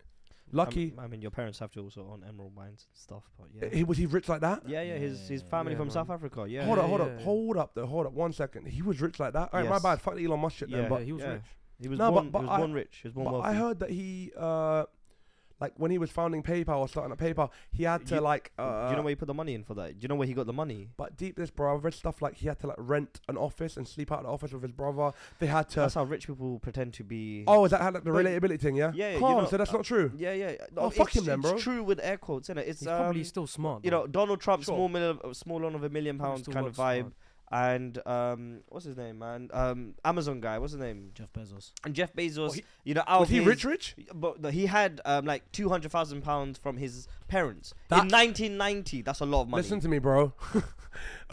Lucky. I mean, your parents have to also own emerald mines and stuff, but yeah. He was he rich like that? yeah, yeah. His his family yeah, from man. South Africa. Yeah. hold yeah, up, hold yeah, up, yeah. hold up, though, hold up, one second. He was rich like that. All right, my bad. Fuck the Elon Musk shit Yeah, then. But, yeah, he was yeah. rich. He was No, but- born. but he was I- born rich. He was born but wealthy. I heard that he, uh, like when he was founding PayPal or starting up PayPal, he had to You- like. Do Uh, you know where he put the money in for that? Do you know where he got the money? But deep this, bro. I've read stuff like he had to like rent an office and sleep out of the office with his brother. They had to. That's how rich people pretend to be. oh, is that how like the relatability thing? Yeah. Yeah, you Calm, know, so that's uh, not true. Yeah, yeah. Oh, No, fuck it's, him then, bro. it's bro. true with air quotes, innit? It's He's um, probably still smart. you know Donald Trump, Sure. small million, small loan of a million pounds kind of vibe, hard. And um, what's his name, man? Um, Amazon guy, what's his name? Jeff Bezos. And Jeff Bezos. he- you know, out Was he his- rich, rich? But he had um like two hundred thousand pounds from his parents That- in nineteen ninety. That's a lot of money. Listen to me, bro.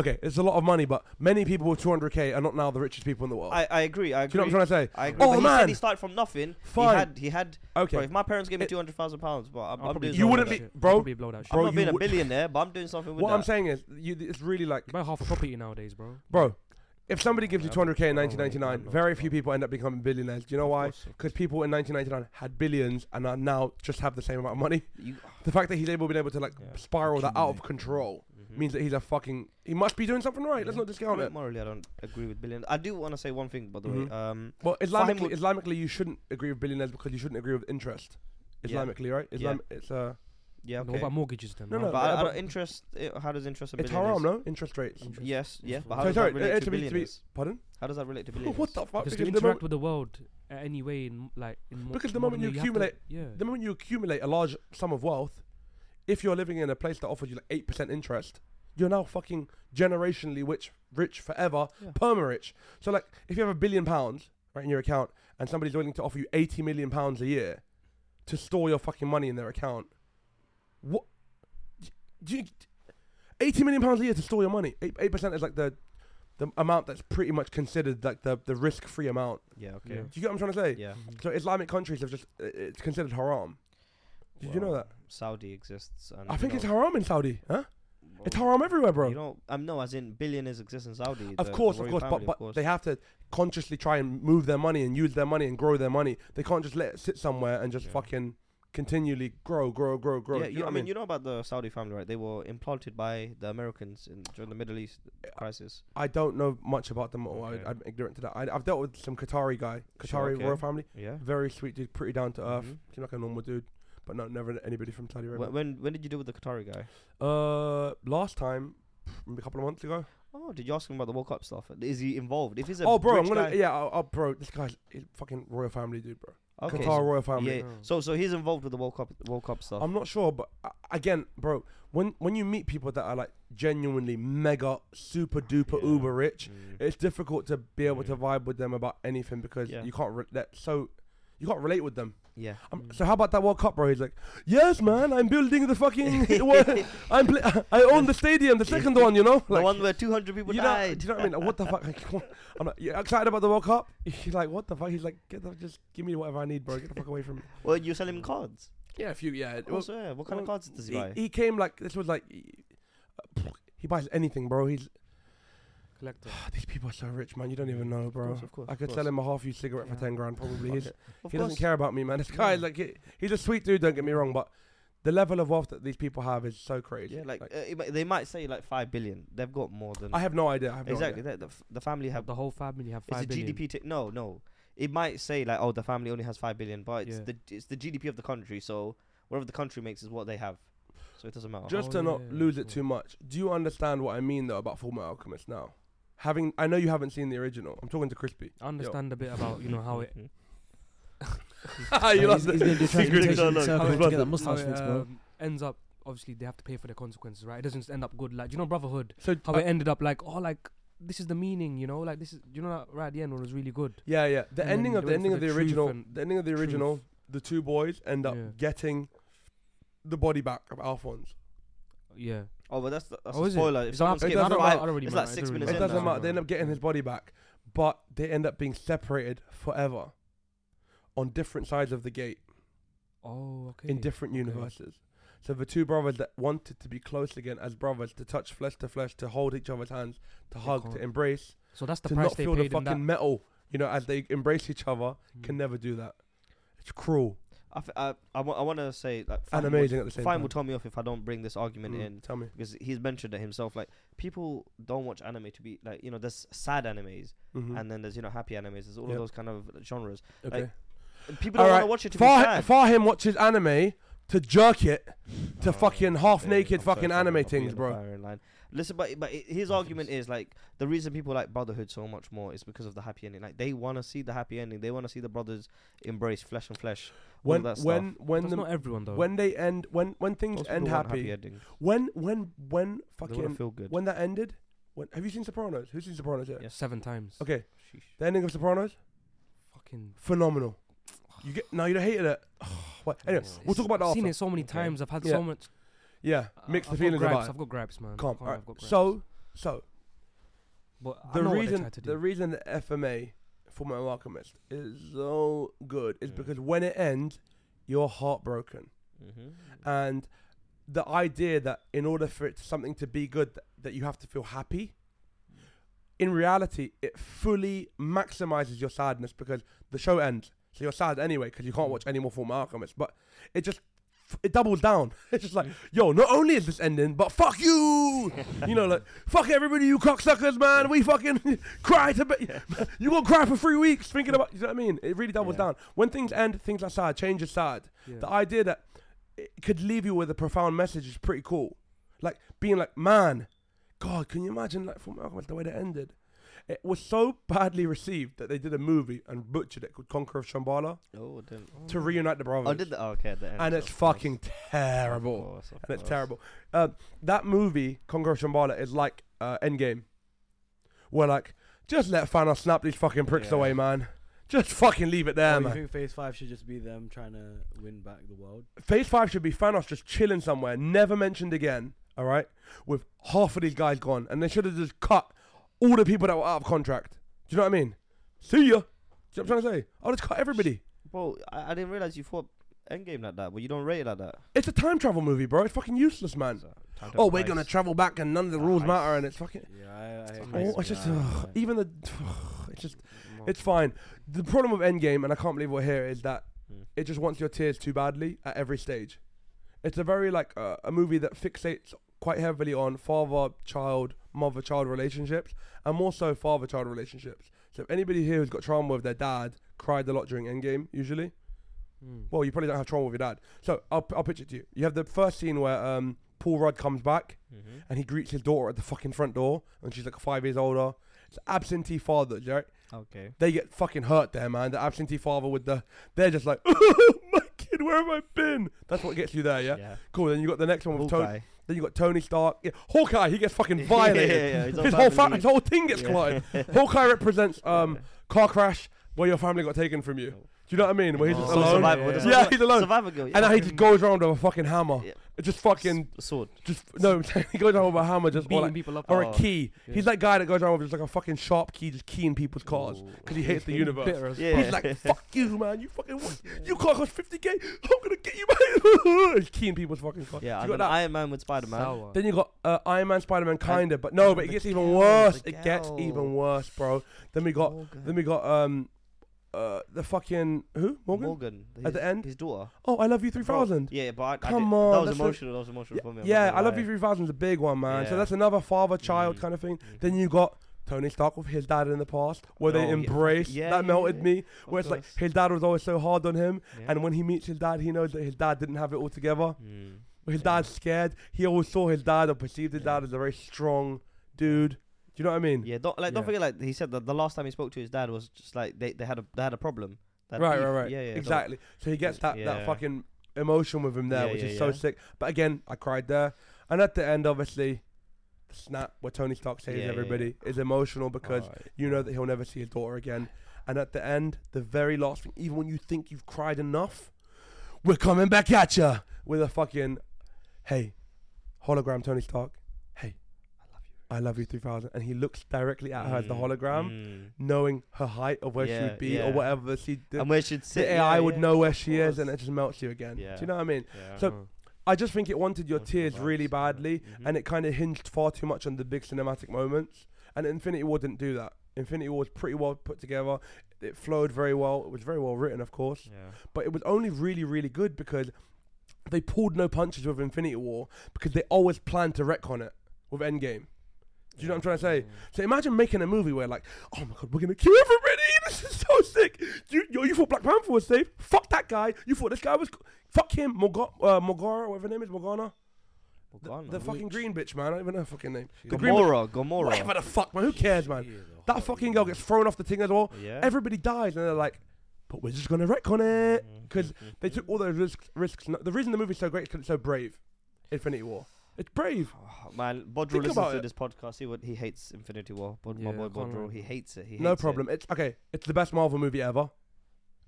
okay, it's a lot of money, but many people with 200k are not now the richest people in the world. I, I agree. I Do you know agree. what I'm trying to say? I agree. Oh, but he man. said he started from nothing. Fine. He had he had. Okay. Bro, if my parents gave me It- two hundred thousand pounds, but I'm, I'll I'm probably doing You blow wouldn't that with be- shit. bro, I'll probably blow that shit. bro, I'm not you being a would- billionaire, but I'm doing something with What that. I'm saying is, you, it's really like, About half a property nowadays, bro. bro, if somebody gives you 200k in I don't really 1999, very few people end up becoming billionaires. Do you know why? Because people in 1999 had billions and are now just have the same amount of money. The fact that he's able, been able to like Yeah. spiral that out of control Mhm. means that he's a fucking. He must be doing something right. Let's not discount it. Morally, I don't agree with billion. I do want to say one thing, by the Mhm. way. Um, Well, Islamically, Islamically, you shouldn't agree with billionaires because you shouldn't agree with interest. Yeah. Islamically, right? Islam, it's uh, yeah, No, okay. What about mortgages then? No, no, but I, I but- interest. uh, How does interest and it's billion haram, is- no? Interest rates. Interest. Yes, yeah. But how Sorry, does sorry, that relate uh, to to be- to be- billionaires? Pardon? How does that relate to billionaires? What the fuck? Because to Because the, interact mo- with the world uh, any way in like in mo- Because the moment you modern day, have to- accumulate- yeah, the moment you accumulate a large sum of wealth, if you're living in a place that offers you like eight percent interest, you're now fucking generationally rich, rich forever, Yeah. perma rich. So like, if you have a billion pounds right in your account, and somebody's willing to offer you eighty million pounds a year to store your fucking money in their account, what? Do you, eighty million pounds a year to store your money? Eight percent is like the the amount that's pretty much considered like the the risk free amount. Yeah. Okay. Yeah. Do you get what I'm trying to say? Yeah. Mhm. So Islamic countries have just uh, it's considered haram. Did you know that? Saudi exists. And I think it's haram in Saudi, huh? It's haram everywhere, bro. You know, um, no, as in billionaires exist in Saudi. of the- course, the of course, family, but, of but course. they have to consciously try and move their money and use their money and grow their money. They can't just let it sit somewhere and just Yeah. fucking continually grow, grow, grow, grow. Yeah, you, know I mean, you know about the Saudi family, right? They were implanted by the Americans in, during the Middle East crisis. I don't know much about them. Or Okay. I, I'm ignorant to that. I, I've dealt with some Qatari guy, Qatari okay. royal family. Yeah. Very sweet dude, pretty down to earth. Mhm. Seemed like a normal dude, but not never anybody from Saudi Arabia. Wh- When when did you deal with the Qatari guy? Uh, last time, maybe a couple of months ago. Oh, did you ask him about the World Cup stuff? Is he involved? If he's a Oh, bro, I'm gonna guy- yeah, oh, oh, bro, this guy's fucking royal family dude, bro. Okay, Qatar so- royal family. Yeah. Oh. So so he's involved with the World Cup World Cup stuff. I'm not sure, but uh, again, bro, when when you meet people that are like genuinely mega super duper Yeah. uber rich, Mm. it's difficult to be able to Mm. vibe with them about anything because Yeah. you can't re- that so you can't relate with them. Yeah. Um. So how about that World Cup, bro? He's like, yes, man, I'm building the fucking. I'm pla- I own the stadium, the second one, you know. like, the one where 200 people you know, died. do you know what I mean? What the fuck? Like, I'm like, you excited about the World Cup? He's like, what the fuck? He's like, get the, just give me whatever I need, bro. Get the fuck away from me. well, you sell him cards. Yeah, a few. Yeah. well, Also, yeah. What kind of cards does he he, buy? he came like this was like he, he buys anything, bro. He's collector. these people are so rich, man. You don't even know, bro. course, of course, I could sell him a half used cigarette for ten grand, probably. He's, Okay. He course. doesn't care about me, man. This guy, Yeah. like, he, he's a sweet dude. Don't get me wrong, but the level of wealth that these people have is so crazy. Yeah, like, uh, they might say like five billion. They've got more than I have no idea. I have no exactly. idea. The, the, f- the family have the whole family have it's five a. GDP. T- no, no. It might say like, oh, the family only has five billion, but it's Yeah. the it's the GDP of the country. So whatever the country makes is what they have. So it doesn't matter. Just Oh, to not yeah, lose it too much. Do you understand what I mean though about Fullmetal Alchemist now? Having, I know you haven't seen the original. I'm talking to Crispy. I understand a bit about you know how it you he's, he's going to do Secret transmutation dialogue. circle to get that how mustache it bro. um, ends up. Obviously, they have to pay for their consequences, right? It doesn't just end up good. Like, do you know Brotherhood? So How uh, it ended up like, oh, like this is the meaning, you know? Like this is, you know, that right at the end when it was really good. Yeah, yeah. The And ending of the ending of the, the original, the ending of the truth. original, the two boys end up Yeah. getting the body back of Alphonse. Yeah. Oh, but that's the, that's Oh, a is it? spoiler. If It's someone not- skips it doesn't matter. I don't really it's matter. like It six doesn't minutes It in doesn't now. matter. They end up getting his body back, but they end up being separated forever on different sides of the gate Oh, okay. in different okay. universes. So the two brothers that wanted to be close again as brothers, to touch flesh to flesh, to hold each other's hands, to They hug, to can't. embrace, So that's the to price not they feel the paid in fucking metal, you know, as they embrace each other, can Mm. never do that. It's cruel I, f- I, I, wa- I want to say like and amazing at the same Fine time. will tell me off if I don't bring this argument Mm, in Tell me. because he's mentioned it himself. Like people don't watch anime to be like you know there's sad animes Mhm. and then there's you know happy animes. There's all Yep. of those kind of genres. okay. And people don't want to watch it to Far, be sad. Fahim watches anime to jerk it to Oh, fucking half naked I'm sorry fucking for- anime things, bro. line. Listen, but but i- his argument is like the reason people like Brotherhood so much more is because of the happy ending. Like they want to see the happy ending. They want to see the brothers embrace flesh and flesh. all When of that when stuff. when That's the, not everyone though. when they end when when things Most end people want happy, endings. when when when They want fucking to feel good. when that ended when have you seen Sopranos? Who's seen Sopranos yet? Yes. seven times. Okay, Sheesh. the ending of Sopranos Fucking. phenomenal. You get no, you don't hated it. what? Anyway, It's- we'll talk about that I've seen it so many Okay. times. I've had Yeah. so much. Yeah, I- mixed the I've got feelings gripes, about it. I've got gripes, man. Calm. Can't- I've got gripes. So so but I the know what they reason tried to do. the reason the FMA Fullmetal Alchemist is so good is Mm. because when it ends, you're heartbroken. Mhm. and the idea that in order for it something to be good th- that you have to feel happy in reality, it fully maximizes your sadness because the show ends. So you're sad anyway because you can't hmm. watch any more Full Metal Alchemist. But it just it doubles down. It's just like, yo, not only is this ending, but fuck you. you know, like fuck everybody, you cocksuckers, man. We fucking cry to be. You gonna cry for three weeks thinking about. You know what I mean? It really doubles Yeah. down. When things end, things are sad. Change is sad. Yeah. The idea that it could leave you with a profound message is pretty cool. Like being like, man, God, can you imagine like Full Metal Alchemist the way that ended? It was so badly received that they did a movie and butchered it called Conqueror of Shambhala Oh, didn't. to reunite the brothers. Oh, did the, oh, okay, at the end. and it's course. fucking terrible. Of course, of And it's course. terrible. Uh, that movie, Conqueror of Shambhala, is like uh, Endgame. Where like, just let Thanos snap these fucking pricks Yeah. away, man. Just fucking leave it there, Oh, you man. think Phase Five should just be them trying to win back the world? Phase five should be Thanos just chilling somewhere, never mentioned again. All right, with half of these guys gone, and they should have just cut all the people that were out of contract. Do you know what I mean? See ya. Do you know what I'm trying to say? I'll just cut everybody. Bro, I, I didn't realize you thought Endgame like that, but you don't rate it like that. It's a time travel movie, bro. It's fucking useless, man. So, Oh, we're heist. gonna travel back, and none of the rules Heist. matter, and it's fucking. Yeah, I, I. Oh, it's just yeah. even the. It's just it's fine. The problem with Endgame, and I can't believe we're here, is that Mm. it just wants your tears too badly at every stage. It's a very like uh, a movie that fixates quite heavily on father-child, mother-child relationships, and more so father-child relationships. So if anybody here who's got trauma with their dad cried a lot during Endgame, usually, Mm. well, you probably don't have trauma with your dad. So I'll I'll pitch it to you. You have the first scene where um Paul Rudd comes back Mhm. and he greets his daughter at the fucking front door, and she's like five years older. It's absentee father, right? Okay. They get fucking hurt there, man. The absentee father with the, they're just like, oh, my kid, where have I been? That's what gets you there, yeah. Yeah. Cool. Then you got the next one with Tony. Then you got Tony Stark. Yeah, Hawkeye, he gets fucking Yeah, violated. yeah, yeah, his whole His whole fa- his whole thing gets Yeah. collided. Hawkeye represents um car crash where your family got taken from you. Do you know what I mean? Where he's Oh, just alone. Survivor, Yeah, yeah. he's alone. Survivor girl. And now he just goes around with a fucking hammer. Yeah. It Just fucking, S- sword. just no. I'm he goes around with a hammer, just or, beating like, people up. or Oh. a key. Yeah. He's that guy that goes around with just like a fucking sharp key, just keying people's cars because he hates the universe. Bitter as Yeah. He's like, fuck you, man. You fucking, what? you can't cost 50k. I'm gonna get you, man. He's keying people's fucking cars. Yeah, you and got then that. Iron Man with Spider Man. Sour. Then you got uh, Iron Man, Spider Man, kinda, but no, but it gets even girl, worse. It gets girl. even worse, bro. Then we got, then we got um, uh, the fucking who Morgan? Morgan. At the end? His daughter. Oh, I love you three thousand. Yeah, but I, I Come did, on, That was emotional. That was emotional for me. I'm yeah I love you three thousand is a big one, man. So that's another father-child Mm. kind of thing. Mhm. Then you got Tony Stark with his dad in the past, where Oh, they yeah, embrace. yeah, that yeah, melted yeah. me. Where it's like his dad was always so hard on him, Yeah. and when he meets his dad, he knows that his dad didn't have it all together. Mm. His Yeah. dad's scared. He always saw his dad or perceived his Yeah. dad as a very strong dude. Do you know what I mean? Yeah, don't like don't Yeah. forget like he said that the last time he spoke to his dad was just like they, they had a they had a problem. That Right, beef. right, right. Yeah, yeah. don't- exactly. So he gets that, that Yeah. fucking emotion with him there, Yeah, which yeah, is so yeah. sick. But again, I cried there. And at the end, obviously, the snap where Tony Stark saves Yeah, yeah, everybody is emotional because Alright. you know that he'll never see his daughter again. And at the end, the very last thing, even when you think you've cried enough, we're coming back at ya with a fucking, hey, hologram Tony Stark, hey, I love you 3000. And he looks directly at her as the Mm, hologram, mm. knowing her height of where she would be yeah. or whatever she did. and where she'd sit. the yeah, AI would yeah, know where she is, and it just melts you again. Yeah. Do you know what I mean? Yeah. So- I just think it wanted your tears really vibes, yeah. badly, Mhm. and it kind of hinged far too much on the big cinematic moments. And Infinity War didn't do that. Infinity War was pretty well put together. It flowed very well. It was very well written, of course, yeah. but it was only really, really good because they pulled no punches with Infinity War because they always planned to wreck on it with Endgame. Do you know what I'm trying to say? So imagine making a movie where like, oh my god, we're gonna kill everybody. This is so sick. You, yo, you thought Black Panther was safe? Fuck that guy. You thought this guy was? Fuck him. Morga- uh, Morgana, whatever her name is, Morgana. The, Morgana. the fucking green bitch, man. I don't even know her fucking name. She's The a green Gamora, Gamora. Whatever the fuck, man. Who cares, man? She is a That fucking girl gets thrown off the thing as well. Yeah. Everybody dies, and they're like, but we're just gonna wreck on it. Mhm, 'cause mhm, They took all those risks. Risks. The reason the movie's so great is because it's so brave. Infinity War. It's brave. Oh, man, Bodro Think listens to it. this podcast. See what he hates Infinity War. Bod- my Yeah, boy I can't Bodro, lie. he hates it. He no hates problem. It's okay. It's the best Marvel movie ever.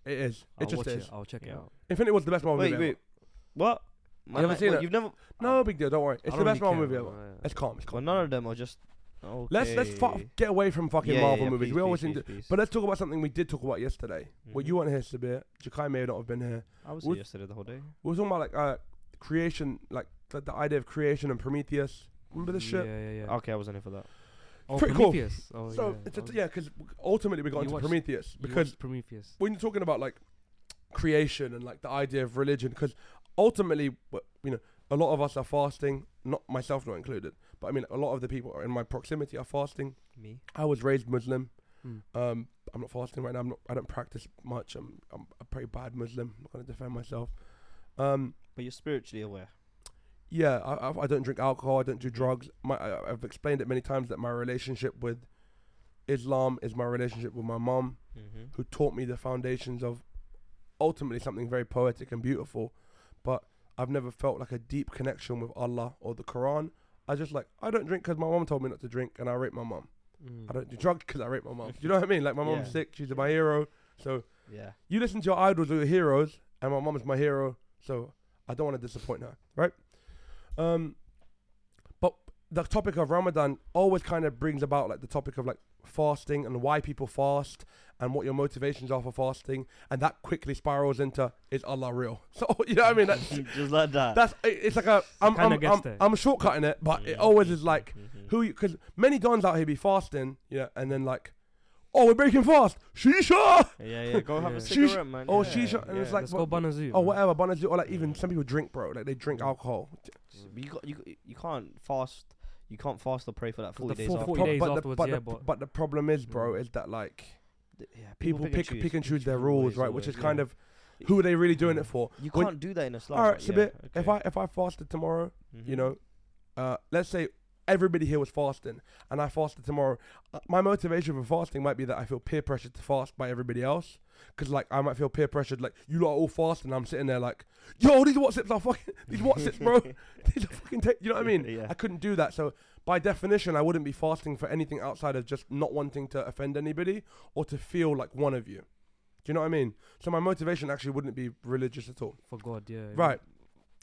It is. I'll It just watch is. it. I'll check It. it Yeah. out. Infinity War's the best Marvel Wait, movie wait. What? Man, haven't like, seen what, it? You've never. ever. No big deal. Don't worry. It's the don't best really Marvel movie care, ever. man. It's calm. It's Well, calm. none of them are just. Okay. Let's let's fu- get away from fucking Yeah, Marvel yeah, movies. please, we always please, into, please, please. but let's talk about something we did talk about yesterday. Well, Mhm. you weren't here, Sabir. Jakai may not have been here. I was would- here yesterday the whole day. We were talking about like uh, creation, like the, the idea of creation and Prometheus. Remember this Yeah, shit? yeah, yeah. Yeah. Okay, I wasn't here for that. Oh, Pretty cool. Prometheus. Oh, so yeah. it's a, oh, yeah, because ultimately we got You into watched- Prometheus because watched Prometheus. when you're talking about like creation and like the idea of religion, because ultimately, you know, a lot of us are fasting, not myself not included, but I mean, a lot of the people in my proximity are fasting. Me. I was raised Muslim. Mm. Um, I'm not fasting right now. I'm not. I don't practice much. I'm. I'm a pretty bad Muslim. I'm not gonna defend myself. Um, But you're spiritually aware. yeah, I, I, I don't drink alcohol. I don't do drugs. My, I, I've explained it many times that my relationship with Islam is my relationship with my mom, Mm-hmm. who taught me the foundations of ultimately something very poetic and beautiful. But I've never felt like a deep connection with Allah or the Quran. I just like I don't drink because my mom told me not to drink, and I rape my mom. Mm. I don't do drugs because I rape my mom. Do you know what I mean? Like my mom's Yeah. sick. She's my hero. So Yeah. you listen to your idols or your heroes, and my mom is my hero, so I don't want to disappoint her, right? Um, but the topic of Ramadan always kind of brings about like the topic of like fasting and why people fast and what your motivations are for fasting, and that quickly spirals into is Allah real? So you know what I mean? That's Just like that. that's it's like a I'm Kinda I'm, I'm. I'm shortcutting it, but it Mhm, always is like mhm. who because many dons out here be fasting, yeah, and then like, oh we're breaking fast, shisha. Yeah, yeah. Go have Yeah. a Shisha- cigarette, man. oh, yeah, shisha, and it's like, Let's what- go Banazoo. Oh, whatever, bananas, or like even Mm. some people drink, bro. Like they drink Mm. alcohol. But you got you you can't fast. You can't fast or pray for that 'Cause forty the days. full after. 40 days but the, afterwards, but, yeah, the, but- but the problem is, bro, Mm. is that like yeah, people pick choose. pick and choose their Always, rules, right? always, Which is yeah. kind of who are they really doing it for? You when- can't do that in Islam. All right, but so yeah, bit if. I if I fasted tomorrow, you Mhm. know, uh, let's say everybody here was fasting and I fasted tomorrow. Uh, my motivation for fasting might be that I feel peer pressured to fast by everybody else. Cause like I might feel peer pressured, like you lot are all fasting. I'm sitting there like, yo, these WhatsApps are fucking these WhatsApps, bro. these are fucking. You know what I mean? Yeah. I couldn't do that. So by definition, I wouldn't be fasting for anything outside of just not wanting to offend anybody or to feel like one of you. Do you know what I mean? So my motivation actually wouldn't be religious at all. For God, yeah. Right.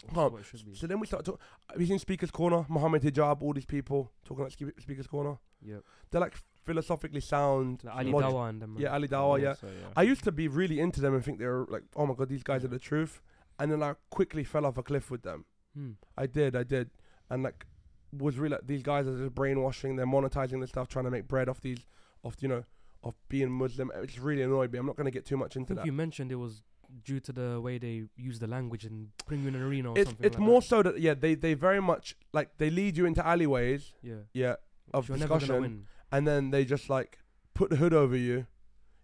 That's what it should be. So then we start talking. Have you seen Speaker's Corner? Mohammed Hijab, all these people talking about Speaker's Corner. Yep. They're like philosophically sound. Like Ali log- Dawah and them. Yeah, Ali Dawah, yeah. So, yeah. I used to be really into them and think they were like, oh my god, these guys are the truth. And then I quickly fell off a cliff with them. Hmm. I did, I did, and like was really like, these guys are just brainwashing. They're monetizing this stuff, trying to make bread off these, off you know, of being Muslim. It just really annoyed me. I'm not gonna get too much into that. you mentioned it was due to the way they use the language and bring you in an arena or It's something. it's like more that. so that yeah, they they very much like they lead you into alleyways, Yeah. yeah, of You're discussion, and then they just like put the hood over you,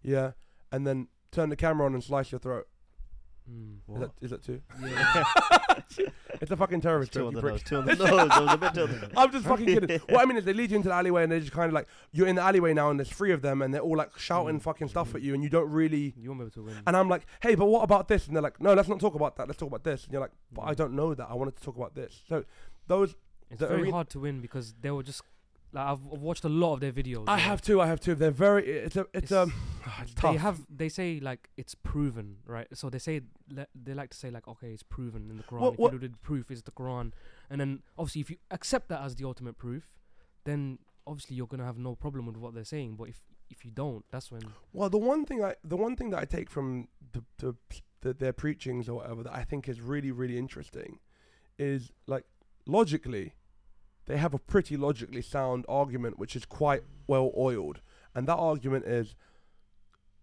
yeah, and then turn the camera on and slice your throat. Mm. Is that is that too? Yeah. It's a fucking terrorist Two joke, on you the prick. nose. Two on the nose. I was a bit to the I'm just fucking kidding. What I mean is they lead you into the alleyway and they're just kind of like you're in the alleyway now and there's three of them and they're all like shouting Mm. fucking stuff at you and you don't really. you won't be able to win. And I'm like, hey, but what about this? And they're like, no, let's not talk about that. Let's talk about this. And you're like, but I Mm. don't know that. I wanted to talk about this. So those It's the very arena- hard to win because they were just like I've, I've watched a lot of their videos. I yeah. have two. I have two. They're very. It's a. It's, um. It's tough. They have. They say like it's proven, right? So they say le- they like to say like, okay, it's proven in the Quran. What- if what- you do the proof is the Quran, and then obviously if you accept that as the ultimate proof, then obviously you're gonna have no problem with what they're saying. But if if you don't, that's when Well, the one thing I the one thing that I take from the, the, the their preachings or whatever that I think is really really interesting is like logically they have a pretty logically sound argument which is quite well oiled. And that argument is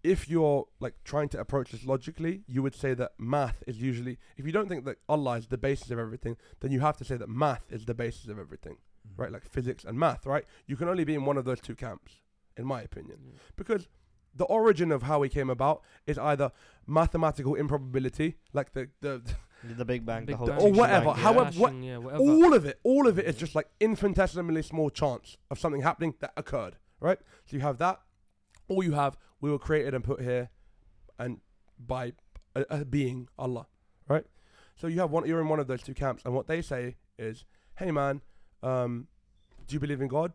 if you're like trying to approach this logically you would say that math is usually if you don't think that Allah is the basis of everything then you have to say that math is the basis of everything mm. right? Like physics and math right? You can only be in one of those two camps in my opinion. Because the origin of how we came about is either mathematical improbability, like the the The Big Bang. Big the whole Bang, or whatever, Bang, yeah. however- what- Flashing, yeah, whatever. all of it, all of it is just like infinitesimally small chance of something happening that occurred, right? So you have that, or you have we were created and put here, and by a, a being Allah, right? So you have one, you're in one of those two camps, and what they say is, hey man, um, do you believe in God?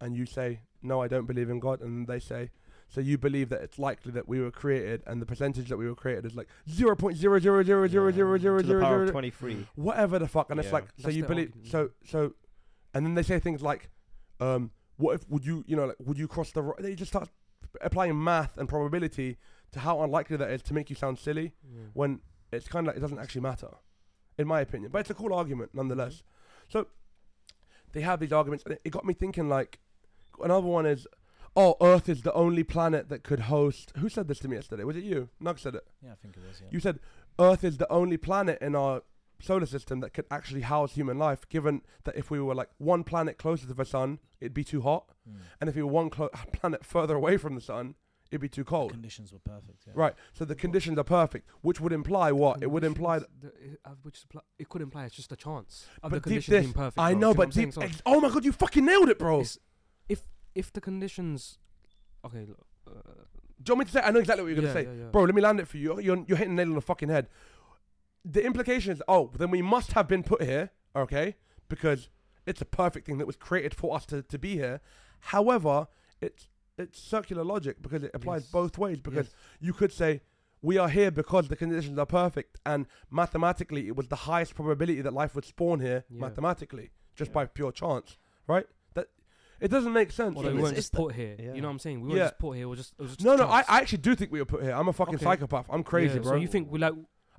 And you say, no, I don't believe in God, and they say. So you believe that it's likely that we were created, and the percentage that we were created is like zero point zero zero zero zero zero zero to the zero power zero of twenty-three. whatever the fuck and it's like so That's you believe argument. so so and then they say things like um what if would you you know like would you cross the ro-? they just start applying math and probability to how unlikely that is to make you sound silly Yeah. when it's kind of like it doesn't actually matter in my opinion but it's a cool argument nonetheless so they have these arguments and it, it got me thinking like another one is, oh, Earth is the only planet that could host. Who said this to me yesterday? Was it you? Nug said it. Yeah, I think it was. Yeah. You said Earth is the only planet in our solar system that could actually house human life. Given that if we were like one planet closer to the sun, it'd be too hot, Mm. and if we were one clo- planet further away from the sun, it'd be too cold. The Conditions were perfect. Yeah. Right. So the conditions are perfect, which would imply what? It would imply. That, the, uh, which it could imply it's just a chance of but the deep conditions this, being perfect. I know, but deep. So ex- oh my god, you fucking nailed it, bro. if if the conditions, okay, look, uh, Do you want me to say? I know exactly what you're gonna yeah, say, yeah, yeah. bro. Let me land it for you. You're, you're, hitting the nail on the fucking head. The implication is, oh, then we must have been put here, okay? Because it's a perfect thing that was created for us to, to be here. However, it's it's circular logic because it applies Yes. both ways. Because Yes. you could say we are here because the conditions are perfect, and mathematically, it was the highest probability that life would spawn here mathematically, just by pure chance, right? That it doesn't make sense. Well, we it's- weren't just put here. yeah. You know what I'm saying? We weren't Yeah. just put here. It was just, it was just no, no, I, chance. I actually do think we were put here. I'm a fucking Okay. psychopath. I'm crazy, Yeah, bro. So you think we like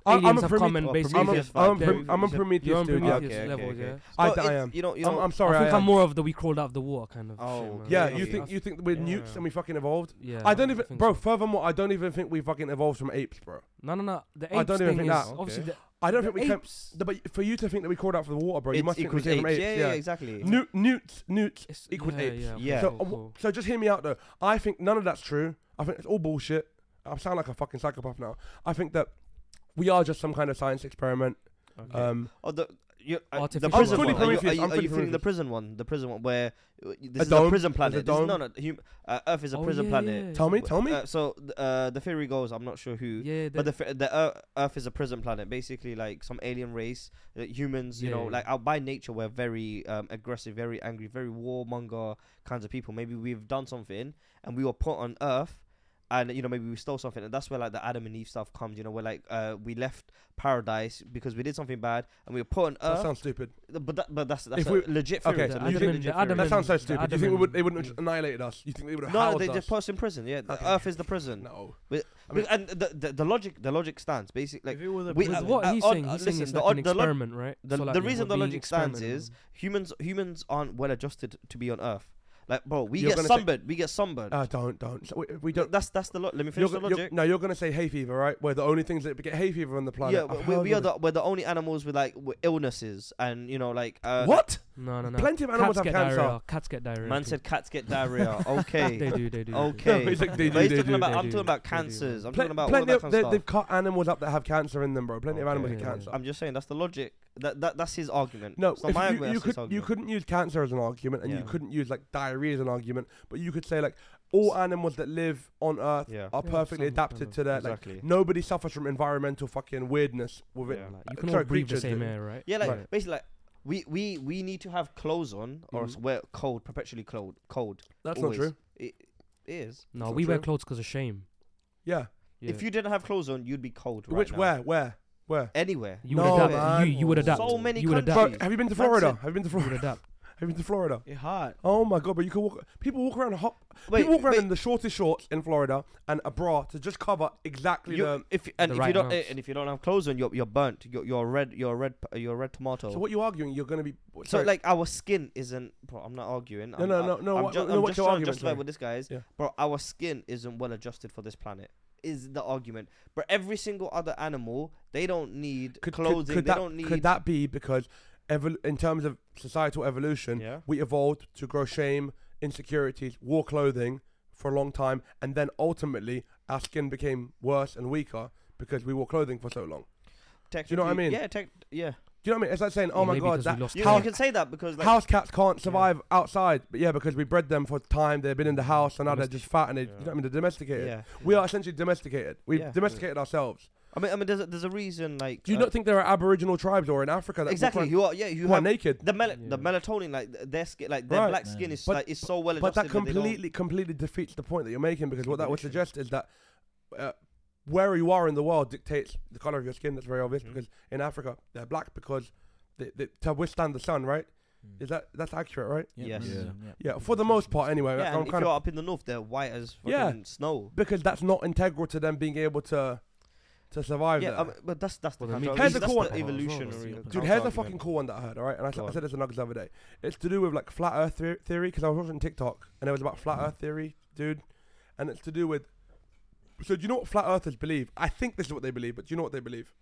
I'm- aliens I'm a have Promet- come and basically? I'm a, Prometheus I'm a, vibe. Prom- I'm a Prometheus You're on dude. yeah. Prometheus Okay, levels, okay, yeah. okay. I, No, I it's- am. You know, you I'm, know. I'm sorry. I think I am am. more of the we crawled out of the water kind of. Oh, shit, man. Yeah, you Yeah. think you think we're Yeah. nukes and we fucking evolved? Yeah. I don't even, think bro. so. Furthermore, I don't even think we fucking evolved from apes, bro. No, no, no. The apes I don't even thing think is that. obviously Okay. the, I don't the think we came. apes. the- But for you to think that we crawled out for the water, bro, you It's must think we equals came from apes. apes. Yeah, yeah, exactly. Newt, newts, newts It's- equals yeah, apes. Yeah. okay, Yeah. So, cool, uh, cool. so just hear me out though. I think none of that's true. I think it's all bullshit. I sound like a fucking psychopath now. I think that we are just some kind of science experiment. Okay. Um, Oh, the you, uh, the prison one. Are you, are you, I'm are you feeling the prison one? The prison one where uh, this A is dome? a prison There's a planet. This is, no, dome? no. Hum, uh, Earth is a Oh, prison yeah, planet. yeah, tell me, tell me. Uh, so uh, the theory goes, I'm not sure who, Yeah, but the, the fi- Earth, Earth is a prison planet. Basically, like some alien race, uh, humans. You know, like uh, by nature we're very um, aggressive, very angry, very warmonger kinds of people. Maybe we've done something and we were put on Earth. And you know maybe we stole something, and that's where like the Adam and Eve stuff comes. You know, we're like uh, we left paradise because we did something bad, and we were put on earth that sounds stupid. But that, but that's that's If a we- legit theory. okay, it's a you legit, think- legit the Adam. That sounds so the stupid. You think we would? and They wouldn't have annihilated us. You think they would have No, they us? just put us in prison. Yeah, Okay. Earth is the prison. No. But- I mean- and the, the the logic the logic stands basically. Like if it was a we- with uh, what uh, he's on- saying, uh, he's saying listen, it's the like an odd- the lo- experiment, right? the, So, like, the reason the logic stands is humans humans aren't well adjusted to be on Earth. Like bro, we You're get gonna say- sunburned. we get sunburned. Uh, don't, don't. So we, we don't. that's that's the lo- let me You're, finish the go- you're, logic. no, you're gonna say hay fever, right? We're the only things that get hay fever on the planet. yeah, I've we, heard we are of the we're the only animals with like with illnesses and you know like uh, what? No, no, no. Plenty of animals Cats have get cancer. diarrhea. Cats get diarrhea. Man too. said cats get diarrhea. Okay. they do, they do. Okay. No, he's like, they But do, he's they talking do, about they I'm do, talking about they do. cancers. I'm Plen- talking about all plenty that of, kind they, stuff. they've cut animals up that have cancer in them, bro. Plenty of animals Yeah, get cancer. I'm just saying that's the logic. That, that that's his argument. No, it's not if my you, argument. you that's his could you argument. couldn't use cancer as an argument, and you couldn't use like diarrhea as an argument, but you could say like all animals that live on Earth Yeah. are Yeah, perfectly adapted kind of- to that. Like Exactly. nobody suffers from environmental fucking weirdness with it. Yeah. Like, you Uh, can sorry, all breathe the creatures same do. air, right? Yeah, like Right. basically, like we we we need to have clothes on, or else Mhm. we're cold, perpetually cold. Cold. That's always. not true. It, it is. No, not we wear clothes because of shame. Yeah. Yeah. If you didn't have clothes on, you'd be cold. Right Which now. where where where? Anywhere. you No, would adapt. man. You, you would adapt. So many you would countries. Bro, have you been to Florida? said- Have you been to You would Florida? adapt. Have you been to Florida? It hot. Oh my god, but you can walk. People walk around hot. Wait, people walk around wait, in the shortest shorts in Florida and a bra to just cover exactly you, the. if and the if you right don't amounts. and if you don't have clothes on, you're you're burnt. You're you're red. You're a red. You're a red tomato. So what you arguing? You're gonna be. So sorry. like our skin isn't. Bro, I'm not arguing. No, I'm, no, I- no, no, I'm, what- ju- no, I'm what's just your trying to argument, justify sorry? with this guy is, Yeah. bro, our skin isn't well adjusted for this planet. Is the argument? But every single other animal, they don't need could, clothing. Could, could they that, don't need. could that be because, evol- in terms of societal evolution, Yeah. we evolved to grow shame, insecurities, wore clothing for a long time, and then ultimately our skin became worse and weaker because we wore clothing for so long. Do you know what I mean? Yeah, tech, yeah. Do you know what I mean? It's like saying, "Oh Yeah, my maybe god, 'cause we that lost You, How- you can say that because like, house cats can't survive outside." But yeah, because we bred them for time, they've been in the house, and now they're just fat and they, you know what I mean? They're domesticated. yeah. We are essentially domesticated. We've Yeah. domesticated ourselves. I mean, I mean, there's a, there's a reason like. Do you uh, not think there are Aboriginal tribes or in Africa that walk exactly? around You are yeah. You who are have naked? the mel- the melatonin like th- their skin like their Right. black skin Man. is But- like is so well But that they don't- completely, completely defeats the point that you're making because what that would suggest is that uh, where you are in the world dictates the color of your skin. That's very obvious Mhm. because in Africa they're black because they, they, to withstand the sun, right? Mm. Is that that's accurate, right? Yes. Yeah. Yeah, for the most part, anyway. Yeah, I'm and if kind you're of up in the north, they're white as Yeah. fucking snow. because that's not integral to them being able to to survive Yeah, there. um, but that's that's the Well, the counter- Here's the that's cool the one. evolutionary. Dude, Dude, counter here's a fucking cool one that I heard, alright? And I, s- Go I said this to Nuggets the other day. It's to do with like flat earth theory- theory because I was watching TikTok and it was about flat earth theory, dude. And it's to do with. So, do you know what flat earthers believe? I think this is what they believe, but do you know what they believe?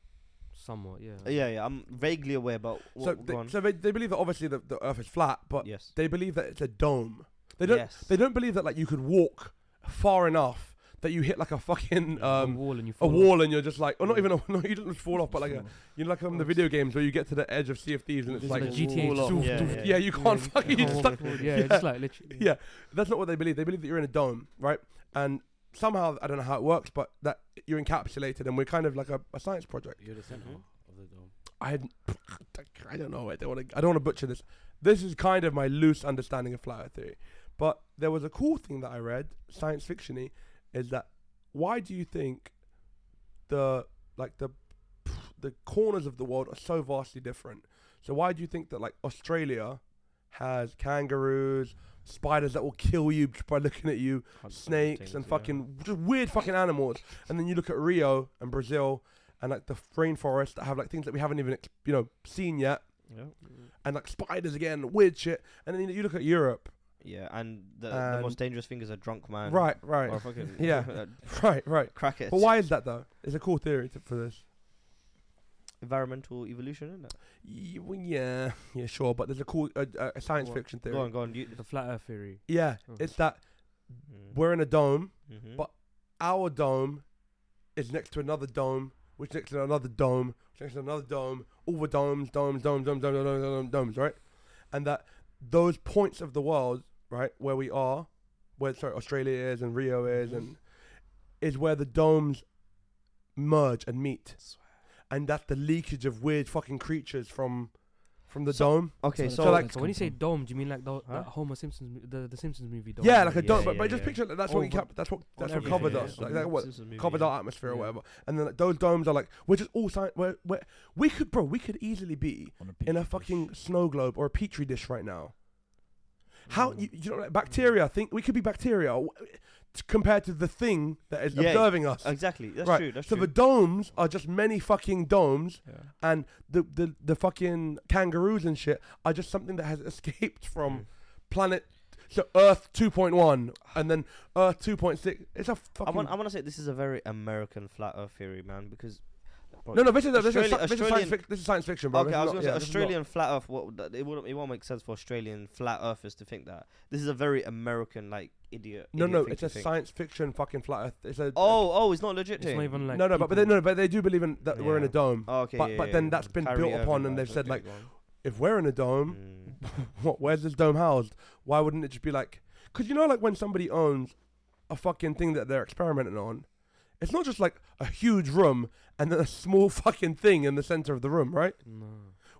Somewhat, yeah. Yeah, yeah, I'm vaguely aware, but so, what, they, go on. so they, they believe that obviously the, the earth is flat, but yes, they believe that it's a dome. They don't. yes. They don't believe that like you could walk far enough that you hit like a fucking a um wall and you a fall off. wall and you're just like, or not even a, no, you don't just fall off, but like a, you know, like on the Oh, video games where you get to the edge of Sea of Thieves and it's It's like, like GTA Fall off. just- Yeah, doof, yeah, yeah, you can't you fucking, you can't just like. Yeah, yeah. just like literally. yeah, that's not what they believe. They believe that you're in a dome, right? And somehow I don't know how it works, but that you're encapsulated, and we're kind of like a, a science project. You're the center Mhm. of the dome. I I don't know. I don't want to. I don't want to butcher this. This is kind of my loose understanding of flat Earth theory. But there was a cool thing that I read, science fictiony, is that why do you think the like the the corners of the world are so vastly different? So why do you think that like Australia has kangaroos, spiders that will kill you by looking at you, snakes and yeah. fucking just weird fucking animals. And then you look at Rio and Brazil and like the rainforest that have like things that we haven't even you know seen yet, Yeah. and like spiders again, weird shit. And then you look at Europe, Yeah, and the, the most dangerous thing is a drunk man. right, right, Yeah. right, right, Crack it. But why is that though? It's a cool theory to, for this. Environmental evolution, isn't it? Y- well, yeah, yeah, sure. But there's a cool uh, uh, a science Go on. fiction theory. Go on, go on. You, The flat Earth theory. Yeah, Oh. it's that Mm. we're in a dome. Mhm. but- Our dome is next to another dome, which next to another dome, which next to another dome. All the domes, domes, domes, domes, domes, domes, domes, domes, right? And that those points of the world, right, where we are, where sorry Australia is and Rio is, Mhm. and is where the domes merge and meet, and that's the leakage of weird fucking creatures from from the So- dome. okay, So so, So, like- So when you say dome, do you mean like the, Huh? the Homer Simpsons, the the Simpsons movie dome? Yeah, like a yeah, dome, but, yeah, but just yeah. picture that that's what we Over- that's what that's on what covers everything, us, yeah. like, like what movie, covers yeah. our atmosphere or whatever. And then like, those domes are like we're just all sci- we're, we're, we could bro we could easily be On in a fucking dish. snow globe or a petri dish right now. How Mm. you, you know like bacteria? Think we could be bacteria w- t- compared to the thing that is Yeah, observing us. Exactly. That's Right, true. That's so true. the domes are just many fucking domes, yeah. and the, the the fucking kangaroos and shit are just something that has escaped from Mm. planet. So Earth 2.1 and then Earth 2.6. It's a fucking I want. I want to say this is a very American flat Earth theory, man. Because bro, no, no. This is, this, is, Australia- this, is science Australian- fic- this is science fiction, bro. Okay, This I was gonna say this is not- Australian flat Earth. What that- it won't. It won't make sense for Australian flat Earthers to think that. This is a very American like idiot. No, idiot no. thing It's a think. science fiction fucking flat Earth. It's a Oh, oh, it's not legit. It's thing. not even like no, no, but, but they no, but they do believe in that we're in a dome. Oh, okay, but- yeah, but yeah, then yeah. that's been Kyrie built upon and they've said, like. If we're in a dome, Mm. what? Where's this dome housed? Why wouldn't it just be like? Because you know, like when somebody owns a fucking thing that they're experimenting on, it's not just like a huge room and then a small fucking thing in the center of the room, right? No.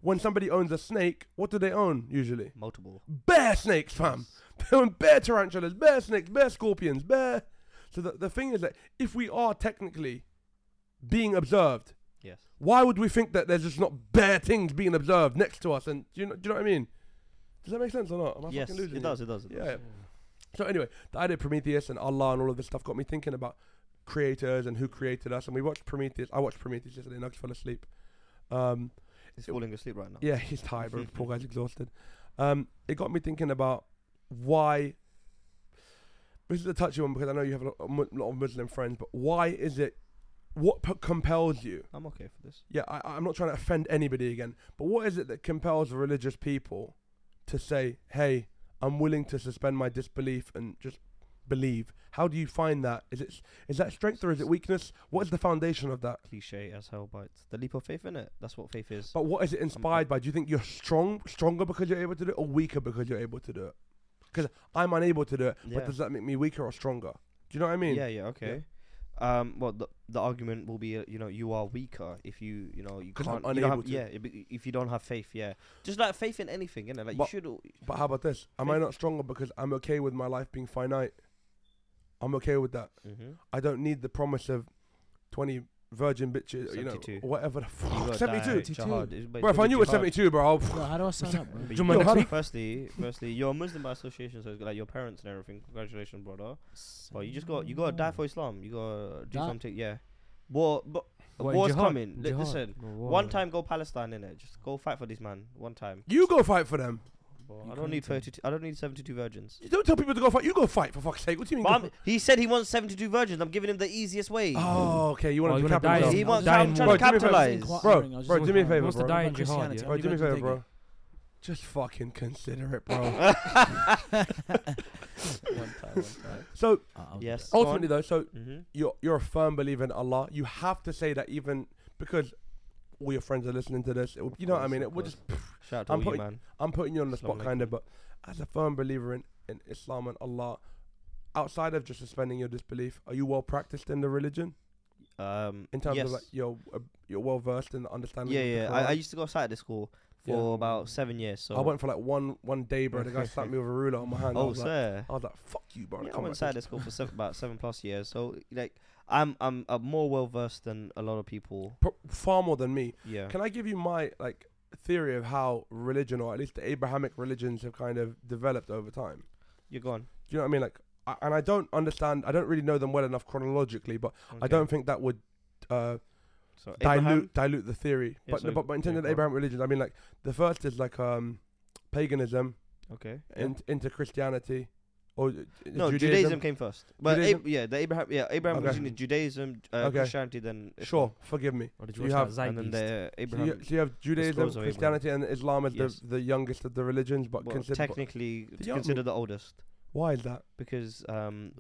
When somebody owns a snake, what do they own usually? multiple. Bear snakes, fam. They own bear tarantulas, bear snakes, bear scorpions, bear. So the the thing is that if we are technically being observed, Yes. why would we think that there's just not bear things being observed next to us? And do you know, do you know what I mean? Does that make sense or not? Am I Yes, fucking losing it does. It does. It Yeah. does. So anyway, the idea of Prometheus and Allah and all of this stuff got me thinking about creators and who created us. And we watched Prometheus. I watched Prometheus yesterday. Nugs fell asleep. Um, He's falling asleep right now. yeah, he's tired, bro. Poor guy's exhausted. Um, it got me thinking about why. This is a touchy one because I know you have a lot, a lot of Muslim friends, but why is it? What p- compels you? I'm okay for this. Yeah, I, I'm not trying to offend anybody again, but what is it that compels religious people to say, "Hey, I'm willing to suspend my disbelief and just believe"? How do you find that? Is it is that strength or is it weakness? What is the foundation of that? Cliche as hell, but the leap of faith in it. That's what faith is. But what is it inspired by? Do you think you're strong, stronger because you're able to do it, or weaker because you're able to do it? Because I'm unable to do it, Yeah. but does that make me weaker or stronger? Do you know what I mean? yeah, yeah, okay. Um, well, the the argument will be, uh, you know, you are weaker if you, you know, you can't. you have, to. Yeah, if- if you don't have faith, yeah. Just like faith in anything, you know, like But- you should. But how about this? Am I not stronger because I'm okay with my life being finite? I'm okay with that. Mhm. I don't need the promise of 20 virgin bitches, you know, whatever the fuck. gotta 72. die, jihad, it's- but Bro, if I knew it was 72, bro, I'll, Yo, how do I sign up, bro? But Jumma you- next week. firstly, firstly, you're a Muslim by association, so it's like your parents and everything. Congratulations, brother. But you just got you got to die for Islam. You got to do Die? something. Yeah. War, but What, war's jihad? coming. Jihad? listen, wow. one time go Palestine in it. Just go fight for this man. One time. You go fight for them. I don't need can't. 32. I don't need 72 virgins. You don't tell people to go fight. You go fight for fuck's sake. What do you mean? But go I'm- he said he wants 72 virgins. I'm giving him the easiest way. Oh, okay. You want Oh, to you do wanna die capitalism. he wants. die I'm in trying war. to Bro, do me a favour. capitalize. Bro, I bro, just do me a favour, wants to bro. die in about jihad, yeah. Bro, do me a favour, bro. Just fucking consider it, bro. One time, one time. so I'll do Yes. ultimately, though, so hmm you're you're a firm believer in Allah. You have to say that even because all your friends are listening to this. It, will- you know what I mean? It would just. Shout out to I'm all you, putting- man. I'm putting you on the spot, kind of, but as a firm believer in, in Islam and Allah, outside of just suspending your disbelief, are you well practiced in the religion Um, in terms yes. of like you're uh, you're well versed in the understanding? yeah, yeah. I, I used to go to Saturday school for Yeah. about seven years. So I went for like one one day, bro. The guy slapped me with a ruler on my hand. I Oh, like, sir. I was like, "Fuck you, bro." Yeah, I went back. Saturday school for seven, about seven plus years. So like, I'm I'm, I'm more well versed than a lot of people. Pro- far more than me. Yeah. Can I give you my like theory of how religion, or at least the Abrahamic religions, have kind of developed over time? You're gone. Do you know what I mean? Like, I, and I don't understand. I don't really know them well enough chronologically, but I don't think that would uh, So dilute Abraham, dilute the theory. Yeah, but, so- but but in terms yeah, of go. Abrahamic religions, I mean, like the first is like um, paganism okay. yeah. into Christianity, or uh, No, Judaism, Judaism. came first. But Judaism? Ab- yeah, the Abraham, yeah, Abraham Okay. religion is Judaism, uh, Okay. Christianity, then Sure, forgive me. Or did you you watch have- and then Zeitgeist? the So you, Abraham. so you have Judaism, Scrolls Abraham. Christianity, and Islam as Yes. the the youngest of the religions, but well, considered. technically The it's considered the oldest why is that? because um,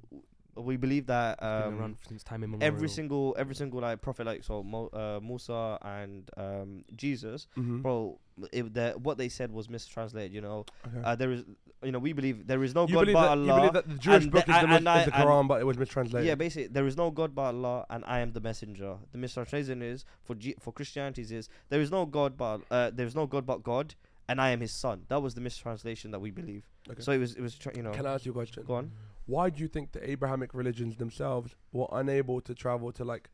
we believe that um, since time immemorial. every single every single like prophet like so Mo, uh, Musa and um, Jesus, Mm-hmm. bro, if the, what they said was mistranslated. You know, Okay. uh, there is you know we believe there is no you, God but that, you Allah. believe that the Jewish and book the- is the, and is I- the and- Quran, but it was mistranslated. Yeah, basically, there is no God but Allah, and I am the messenger. The mistranslation is for G- for Christianities is there is no God but uh, there is no God but God, and I am His son. That was the mistranslation that we believe. Okay. So it was it was you know. Can I ask you a question? Go on. Why do you think the Abrahamic religions themselves were unable to travel to like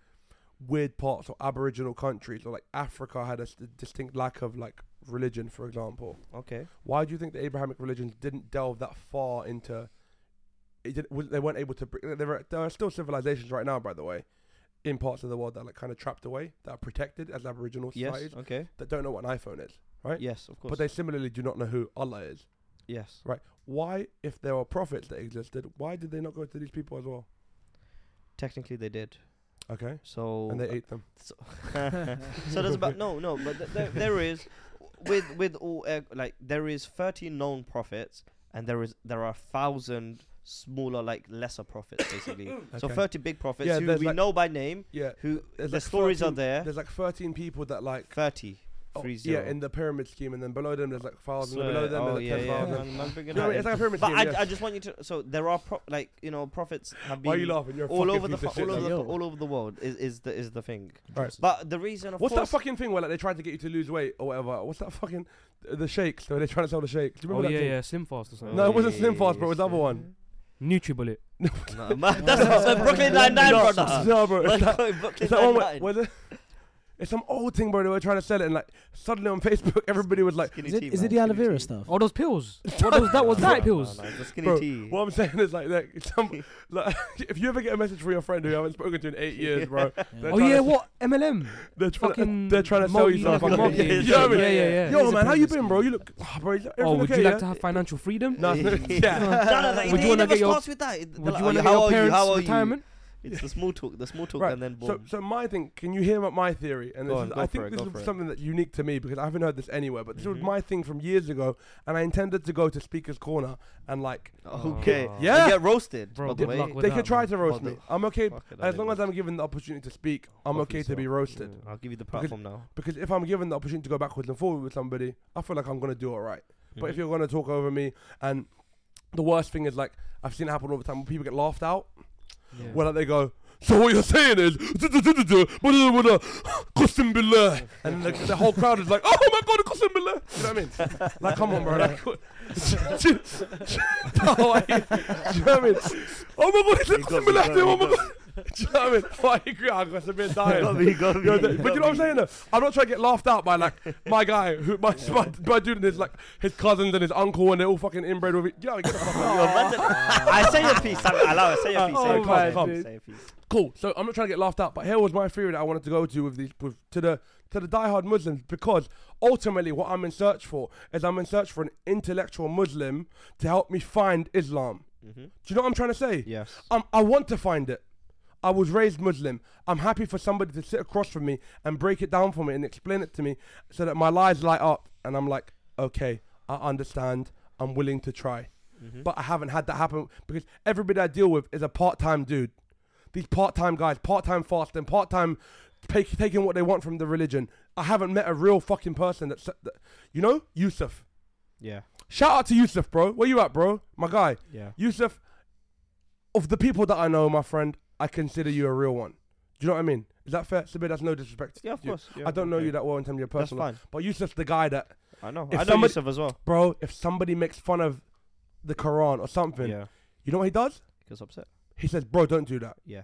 weird parts or Aboriginal countries, or like Africa had a s- distinct lack of like religion, for example? Okay. Why do you think the Abrahamic religions didn't delve that far into? It they weren't able to. There are, there are still civilizations right now, by the way, in parts of the world that are like kind of trapped away, that are protected as Aboriginal Yes. societies, Okay. that don't know what an iPhone is, right? Yes, of course. But they similarly do not know who Allah is. yes. Right. Why, if there were prophets that existed, why did they not go to these people as well? Technically, they did. Okay, So. and they uh, ate them. so there's about no no, but th- there, there is with with all uh, like there is 13 known prophets, and there is there are a thousand smaller like lesser prophets basically. So Okay. 30 big prophets Yeah, who there's we like- know by name, Yeah, who there's the like stories 13 are there. There's like 13 people that like. 30. Oh, Three yeah, in the pyramid scheme, and then below them there's like thousand. So, below them oh, there's yeah, like yeah. 10,000. Man, man bringing You know what I mean? that It's like a pyramid But scheme. I, yes. I just want you to. So there are pro- like you know prophets have been Why are you laughing? You're all over the fu- all over the though. all over the world is is the is the thing. Right. But the reason of What's that fucking thing where like they tried to get you to lose weight or whatever? What's that fucking the shakes? So they're trying to sell the shakes. Do you Oh remember yeah, thing? yeah, Slim Fast or something. No, it wasn't Slim Fast, bro. It was the other one. NutriBullet. No, that's that's Brooklyn Nine Nine, brother. no, bro. It's Like, that, Brooklyn it's that it's some old thing, bro. They were trying to sell it, and like suddenly on Facebook, everybody was like, Skinny Is it, tea, is man, it the aloe skinny vera tea. stuff? Oh, those pills. what was that? Was No, diet no, pills? no, it's the skinny Bro, tea. What I'm saying is like, like, some, like if you ever get a message from your friend who you haven't spoken to in eight years, bro, Yeah. They're Oh trying yeah, to- what MLM? they're trying, Fucking they're trying to sell you multi- some like a multi- you know what I mean? Yeah, yeah, yeah. Yo, It's a man, how you pyramid been, bro? You look, oh, bro. is Oh, would okay, you like yeah? to have financial freedom? No, yeah. yeah. no, no, no, Would you wanna never get your- with that. Would you want to get your parents' How are you? retirement? It's the small talk, the small talk, Right, and then So, boom. so my thing. Can you hear about my theory? And Go this on, is, go I for think it, this go is it. something that's unique to me because I haven't heard this anywhere. But this was Mhm. my thing from years ago, and I intended to go to Speaker's Corner and like okay, Oh. Yeah. And get roasted. Bro, by the good way. luck with they that, could try man. to roast Well, me. I'm okay Fuck it, I as long as I'm given the opportunity to speak. I'm Hopefully okay to be roasted I'll give you the platform now. because if I'm given the opportunity to go backwards and forward with somebody, I feel like I'm gonna do all right. But if Mhm. you're gonna talk over me, and the worst thing is like I've seen it happen all the time when people get laughed out. Yeah. Where like they go, so what you're saying is, Qasem billah. And the, the whole crowd is like, oh my god, Qasem billah. You know what I mean? Like, come on, bro. Like, what- no, I- do you know what I mean? Oh my god, he said He Qasem got me, billah. Oh my god. Do you know what I mean? I agree. I got a bit dying. Got me, got me, Yo, got but you know what I'm saying? Though? I'm not trying to get laughed out by like my guy, who my my, my dude and his like his cousins and his uncle, and they're all fucking inbred with it. Yeah, get the fuck out. Yo, man, I say your piece. Sam, allow it. Say your piece. Oh, Say your come, piece. come. Say your piece. Cool. So I'm not trying to get laughed out, but here was my theory that I wanted to go to with these with to the to the diehard Muslims because ultimately what I'm in search for is I'm in search for an intellectual Muslim to help me find Islam. Mhm. Do you know what I'm trying to say? Yes. Um, I want to find it. I was raised Muslim. I'm happy for somebody to sit across from me and break it down for me and explain it to me so that my lies light up and I'm like, okay, I understand. I'm willing to try. Mhm. But I haven't had that happen because everybody I deal with is a part-time dude. These part-time guys, part-time fasting, part-time take, taking what they want from the religion. I haven't met a real fucking person that's, that, you know, Yusuf. Yeah. Shout out to Yusuf, bro. Where you at, bro? My guy. Yeah. Yusuf, of the people that I know, my friend, I consider you a real one. Do you know what I mean? Is that fair? Sabir, that's no disrespect. Yeah, of course. Yeah, I don't know okay. you that well in terms of your That's personal. fine. But Yusuf's the guy that, I know. If I know somebody- Yusuf as well. bro, if somebody makes fun of the Quran or something, Yeah. you know what he does? He gets upset. He says, bro, don't do that. Yeah.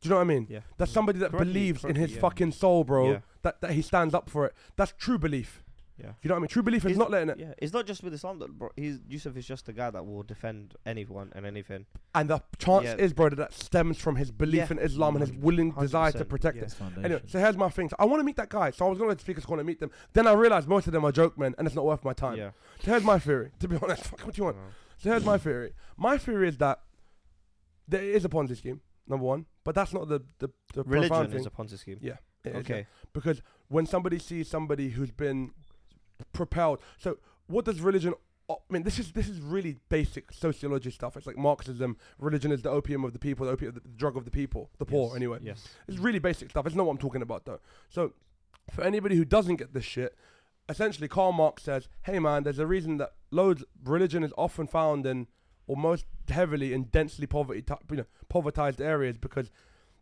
Do you know what I mean? Yeah. That's somebody that Correctly- believes in his yeah. fucking soul, bro. Yeah. That, that he stands up for it. That's true belief. Yeah. You know what I mean? True belief is Is- not letting it. Yeah. It's not just with Islam that bro. He's Yusuf is just a guy that will defend anyone and anything. And the chance Yeah. is, bro, that that stems from his belief Yeah. in Islam and his willing desire to 100%, protect yeah. it. Foundation. Anyway, so here's my thing. So I want to meet that guy. So I was going to let the speakers corner to meet them. Then I realized most of them are joke men, and it's not worth my time. Yeah. So here's my theory. To be honest, fuck what you want. Uh, So here's my theory. My theory is that there is a Ponzi scheme. Number one, but that's not the the, the profound Religion thing. is a Ponzi scheme. Yeah. It is, yeah. Okay. Because when somebody sees somebody who's been propelled, so what does religion? I mean, this is this is really basic sociology stuff. It's like Marxism. Religion is the opium of the people, the opium, the drug of the people, the poor. Yes, Anyway, Yes. it's really basic stuff. It's not what I'm talking about though. So, for anybody who doesn't get this shit, essentially Karl Marx says, "Hey man, there's a reason that loads religion is often found in, or most heavily in densely poverty, you know, povertized areas because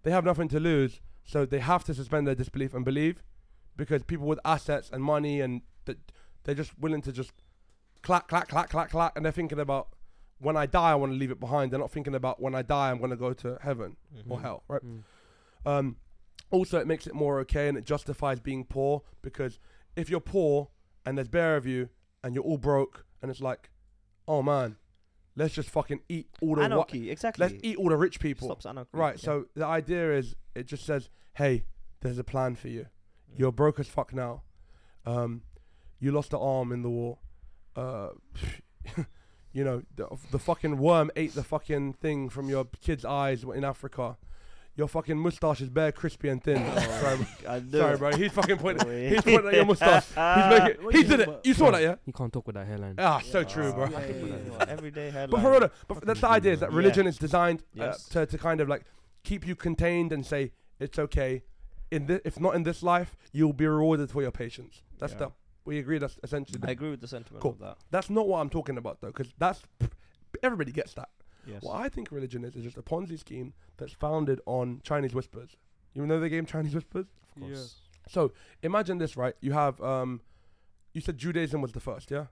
they have nothing to lose, so they have to suspend their disbelief and believe, because people with assets and money and that they're just willing to just clack, clack, clack, clack, clack, and they're thinking about." When I die, I want to leave it behind. They're not thinking about when I die, I'm going to go to heaven or Mhm. hell, right? Mm. Um, also, it makes it more okay and it justifies being poor because if you're poor and there's bare of you and you're all broke and it's like, oh man, let's just fucking eat all the wa- Anarchy. Exactly. let's eat all the rich people. Stops anarchy. Right. yeah. So the idea is it just says, hey, there's a plan for you. Mm. You're broke as fuck now. Um, you lost an arm in the war. Uh, you know, the, the fucking worm ate the fucking thing from your kid's eyes in Africa. Your fucking mustache is bare crispy and thin. sorry, bro. I sorry, bro. He's fucking pointing. Wait. He's pointing at your mustache. He's making. what He did it. You saw that, yeah? You can't talk with that hairline. Ah, so true, bro. Yeah, yeah, yeah. Everyday hairline. But for real, but that's the idea is that Yeah. religion is designed uh, Yes. to, to kind of like keep you contained and say it's okay. In this, if not in this life, you'll be rewarded for your patience. That's Yeah. the we agree. That's essentially. I agree with the sentiment Cool. of that. that's not what I'm talking about though, because that's everybody gets that. Yes. What I think religion is is just a Ponzi scheme that's founded on Chinese whispers. You know the game Chinese whispers. Of course. So imagine this, right? You have um, you said Judaism was the first, yeah.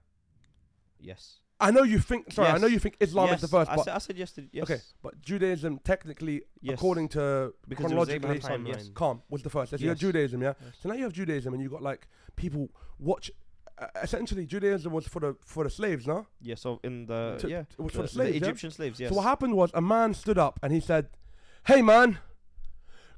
Yes. I know you think. Sorry, I know you think Islam yes. is the first, I, but said, I said yes to yes. okay, but Judaism technically, Yes. according to Because it was chronologically, Abraham's time. Yes. Calm was the first. So you Yes. Judaism, yeah. Yes. So now you have Judaism, and you got like people watch. Uh, essentially, Judaism was for the for the slaves, no? Yeah. So in the To- yeah, it was the, for the slaves, yeah? Egyptian slaves. Yes. So what happened was a man stood up and he said, "Hey man,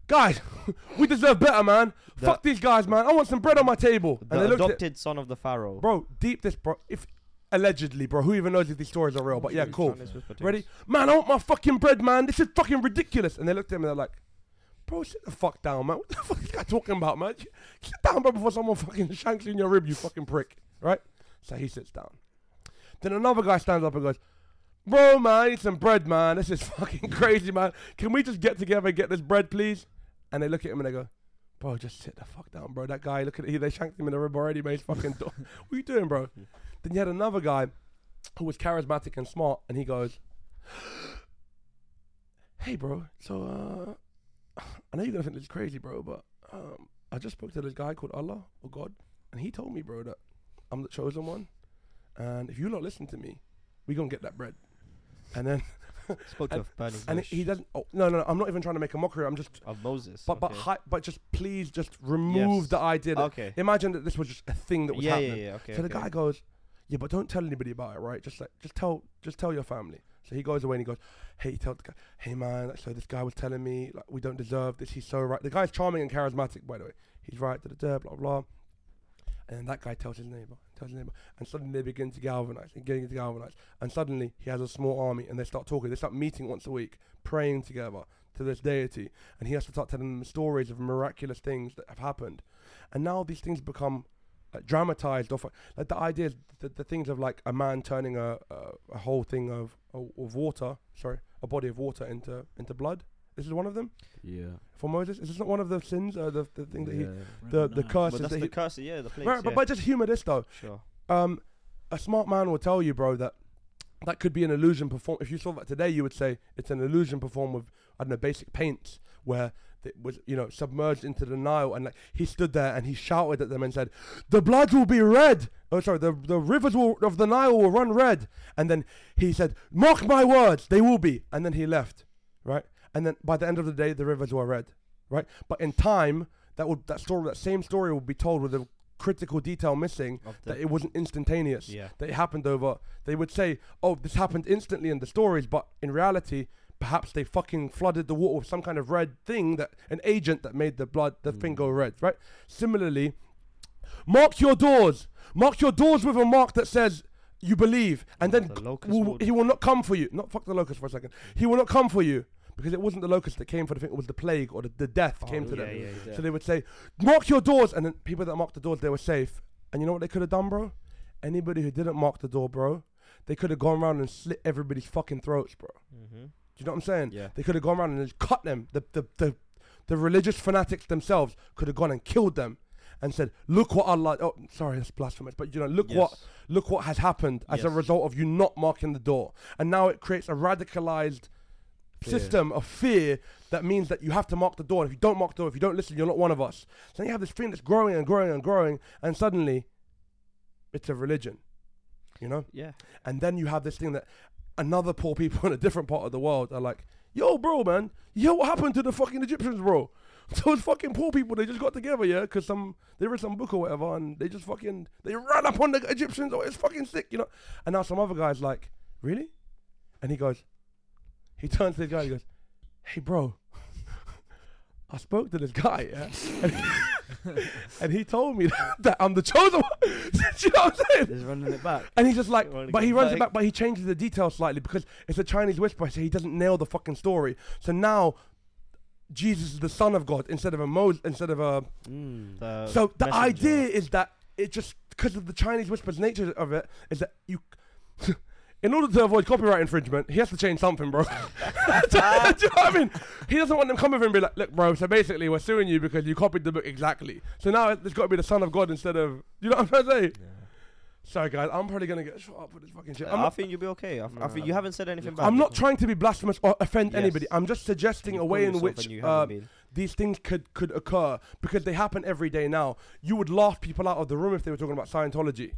guys, we deserve better, man. The- Fuck these guys, man. I want some bread on my table." And they looked at adopted son of the pharaoh. bro, deep this, bro. If allegedly, bro, who even knows if these stories are real? But yeah, cool. Ready? Man, I want my fucking bread, man. This is fucking ridiculous. And they looked at me and they're like, bro, sit the fuck down, man. What the fuck is this guy talking about, man? Sit down, bro, before someone fucking shanks you in your rib, you fucking prick. Right? So he sits down. Then another guy stands up and goes, bro, man, I need some bread, man. This is fucking crazy, man. Can we just get together and get this bread, please? And they look at him and they go, bro, just sit the fuck down, bro. That guy, look at it. They shanked him in the rib already, man. He's fucking... what are you doing, bro? Then you had another guy who was charismatic and smart, and he goes, "Hey, bro. So, uh, I know you're gonna think this is crazy, bro, but um, I just spoke to this guy called Allah or God, and he told me, bro, that I'm the chosen one, and if you not listen to me, we gonna get that bread." And then Spoke to a burning and he doesn't. Oh, no, no, no, I'm not even trying to make a mockery. I'm just, of Moses. but but okay. hi, but just please, just remove Yes. the idea that. okay. Imagine that this was just a thing that was Yeah, happening. yeah, yeah. Okay. so the guy goes, "Yeah, but don't tell anybody about it, right? Just like, just tell, just tell your family." So he goes away and he goes, "Hey, he tell the guy, hey man, so this guy was telling me like we don't deserve this. He's so right. The guy's charming and charismatic, by the way. He's right. Da da. Blah blah." And then that guy tells his neighbor, tells his neighbor, and suddenly they begin to galvanize and getting to galvanize. And suddenly he has a small army, and they start talking. They start meeting once a week, praying together to this deity, and he has to start telling them stories of miraculous things that have happened. And now these things become like, dramatized off like the idea is the, the things of like a man turning a, a, a whole thing of, of water sorry a body of water into into blood this is one of them Yeah. for moses is this not one of the sins uh, the, the thing that he yeah. the the Nah. curses But that's that the he, curse. Yeah, the place. right, but, yeah. but just humor this though sure. um a smart man will tell you bro that that could be an illusion perform if you saw that today you would say it's an illusion performed with i don't know basic paints where it was you know submerged into the nile and like he stood there and he shouted at them and said the blood will be red. Oh sorry the the rivers will, of the nile will run red. And then he said mark my words they will be. And then he left right? And then by the end of the day the rivers were red right? But in time that would that story that same story will be told with a critical detail missing that it wasn't instantaneous yeah. that it happened over they would say oh this happened instantly in the stories but in reality perhaps they fucking flooded the water with some kind of red thing that an agent that made the blood the thing go red right similarly mark your doors mark your doors with a mark that says you believe and then The will- he will not come for you not fuck the locust for a second he will not come for you because it wasn't the locust that came for the thing it was the plague or the, the death came to yeah, them yeah, yeah. so they would say, mark your doors. And then people that marked the doors, they were safe. And you know what they could have done, bro? Anybody who didn't mark the door, bro, they could have gone around and slit everybody's fucking throats, bro. Mm-hmm. You know what I'm saying? Yeah. They could have gone around and just cut them. The, the, the, the religious fanatics themselves could have gone and killed them and said, look what Allah, oh, sorry, that's blasphemous, but you know, look what, look what has happened as a result of you not marking the door. And now it creates a radicalized Fear. system of fear that means that you have to mark the door. And if you don't mark the door, if you don't listen, you're not one of us. So then you have this thing that's growing and growing and growing, and suddenly it's a religion, you know? Yeah. And then you have this thing that another poor people in a different part of the world are like, yo, bro, man, yo, what happened to the fucking Egyptians, bro? Those fucking poor people, they just got together, yeah, because some they read some book or whatever, and they just fucking they ran up on the Egyptians. Oh, it's fucking sick, you know. And now some other guy's like, really? And he goes, he turns to the guy, he goes, hey, bro, I spoke to this guy, yeah, and he, told me that, I'm the chosen one. Do you know what I'm saying? Just running it back. And he's just like, Wanna but get he runs it back? back, but he changes the details slightly because it's a Chinese whisper, so he doesn't nail the fucking story. So now Jesus is the son of God instead of a Moses, instead of a. Mm. The so the messenger. idea is that it just because of the Chinese whisper's nature of it is that you. In order to avoid copyright infringement, he has to change something, bro. Do you know what I mean? He doesn't want them coming for him and be like, look, bro, so basically we're suing you because you copied the book exactly. So now there's got to be the son of God instead of, you know what I'm trying to say? Sorry, guys, I'm probably going to get shot up with this fucking shit. Uh, I'm I not, think you'll be okay. I think you haven't said anything bad. I'm not trying to be blasphemous or offend Yes. anybody. I'm just suggesting You've a way in which uh, these things could, could occur because they happen every day now. You would laugh people out of the room if they were talking about Scientology.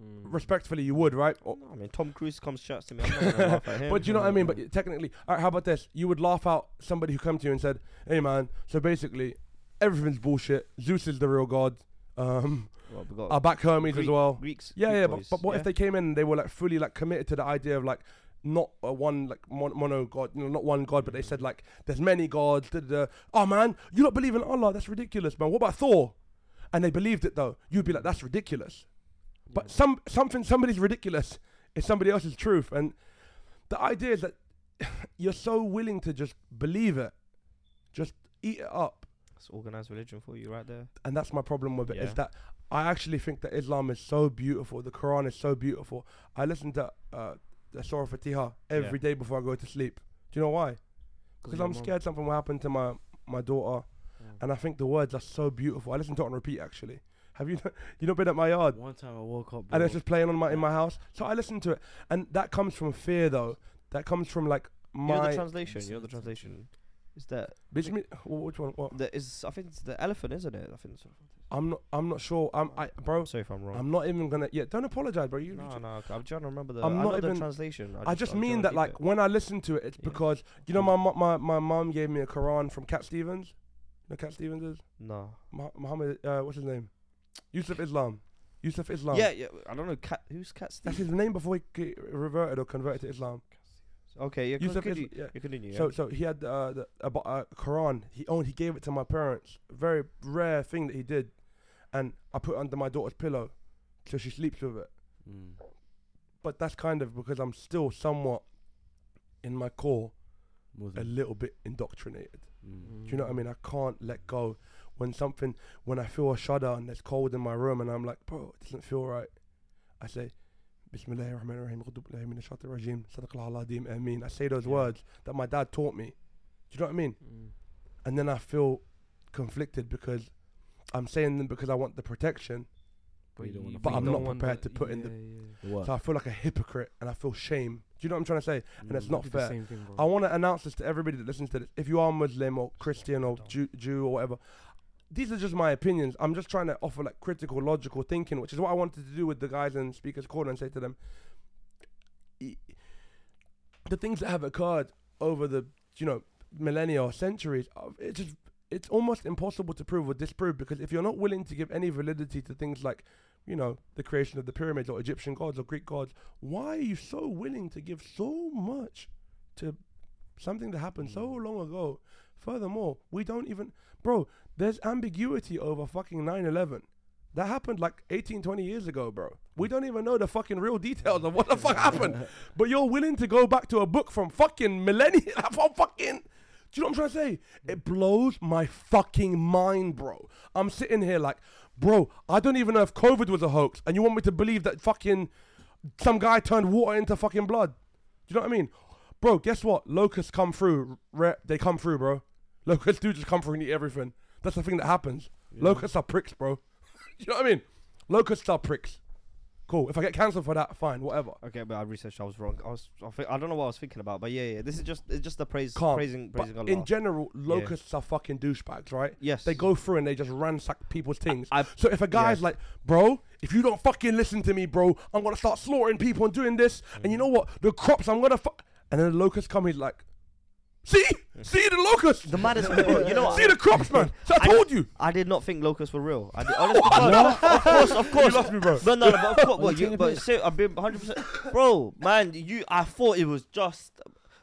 Mm. Respectfully, you would, right? Or- No, I mean, Tom Cruise comes chats to me. I'm not gonna laugh at him. But you know what I mean? But technically, all right, how about this? You would laugh out somebody who come to you and said, "Hey, man, so basically, everything's bullshit. Zeus is the real god. Um, Well, we I back Hermes Greek- as well. Greeks. Yeah, Greek yeah. But, but what yeah? if they came in and they were like fully like committed to the idea of like not a one like mon- mono god, you know, not one god, but they said like there's many gods. Da, da, da. Oh man, you don't believe in Allah? That's ridiculous, man. What about Thor? And they believed it though. You'd be like, that's ridiculous. But some something somebody's ridiculous is somebody else's truth, and the idea is that you're so willing to just believe it, just eat it up, It's organized religion for you right there. and that's my problem with it. Is Yeah. that I actually think that Islam is so beautiful. The Quran is so beautiful. I listen to uh, the Surah Fatiha every day Yeah. before I go to sleep. Do you know why? Because I'm scared something will happen to my my daughter, Mm. and I think the words are so beautiful. I listen to it on repeat. Actually, have you you not been at my yard? One time I woke up. and it's bro. just playing on my in my house. So I listened to it, and that comes from fear, though. That comes from like my You know my the translation. You know the translation. Is that Bismillah. wh- Which one? What? the is? I think it's the elephant, isn't it? I think. It's, I'm not. I'm not sure. I'm. I, bro. I'm sorry if I'm wrong. I'm not even gonna. Yeah. Don't apologize, bro. You. no, you- no. I'm trying to remember the. I'm I not know the even- translation. I just I'm mean that like it. when I listen to it, it's Yeah. because you know my my my mom gave me a Quran from Cat Stevens. You know Cat Stevens is No. Muhammad. Uh, what's his name? Yusuf Islam. Yusuf Islam. Yeah, yeah. I don't know. Cat. Who's Cat That's his name before he reverted or converted to Islam. Okay. Yeah. Yusuf Continue. Yeah. You continue. So yeah. so he had uh, the a, a Quran. He owned. He gave it to my parents. Very rare thing that he did, and I put it under my daughter's pillow, so she sleeps with it. Mm. But that's kind of because I'm still somewhat, in my core, a little bit indoctrinated. Mm. Do you know what I mean? I can't let go when something when I feel a shudder and there's cold in my room and I'm like, bro, it doesn't feel right. I say, Bismillah ar-Rahman ar-Rahim, ghudub billahi rajim, sadaqallahu al-azim, ameen. I say those Yeah. words that my dad taught me. Do you know what I mean? Mm. And then I feel conflicted because I'm saying them because I want the protection. But you But I'm not prepared to put in the- The what? So I feel like a hypocrite and I feel shame. Do you know what I'm trying to say? and it's Mm. not fair. Thing. I want to announce this to everybody that listens to this. If you are Muslim or Christian or Jew, Jew or whatever, these are just my opinions. I'm just trying to offer like critical, logical thinking, which is what I wanted to do with the guys in Speaker's Corner and say to them, "E- the things that have occurred over the you know millennia or centuries, uh, it's just it's almost impossible to prove or disprove because if you're not willing to give any validity to things like you know the creation of the pyramids or Egyptian gods or Greek gods, why are you so willing to give so much to something that happened so long ago? Furthermore, we don't even, bro. There's ambiguity over fucking 9/11. That happened like 18, 20 years ago, bro. We don't even know the fucking real details of what the fuck happened. But you're willing to go back to a book from fucking millennia, from fucking. Do you know what I'm trying to say? It blows my fucking mind, bro. I'm sitting here like, bro, I don't even know if COVID was a hoax, and you want me to believe that fucking some guy turned water into fucking blood. Do you know what I mean? Bro, guess what? Locusts come through. Re- they come through, bro. Locusts do just come through and eat everything. That's the thing that happens. Locusts are pricks, bro. you know what I mean? Locusts are pricks. Cool. If I get cancelled for that, fine, whatever. Okay, but I researched. I was wrong. I was. I, think, I don't know what I was thinking about, but yeah, yeah. This is just. It's just the praise, Calm. praising, But praising Allah. in general, locusts are fucking douchebags, right? yes, They go through and they just ransack people's things. I, So if a guy's Yeah. like, bro, if you don't fucking listen to me, bro, I'm gonna start slaughtering people and doing this, and you mm. know what? The crops, I'm gonna fuck. And then the locusts come, he's like, see, see the locusts, the maddest thing, you know see the crops, man. So I I- told you. I did not think locusts were real. I did, honestly, God, of course, of course. You lost me, bro. No, no, no, but of course, well, you you, but say, I've been 100. percent Bro, man, you. I thought it was just.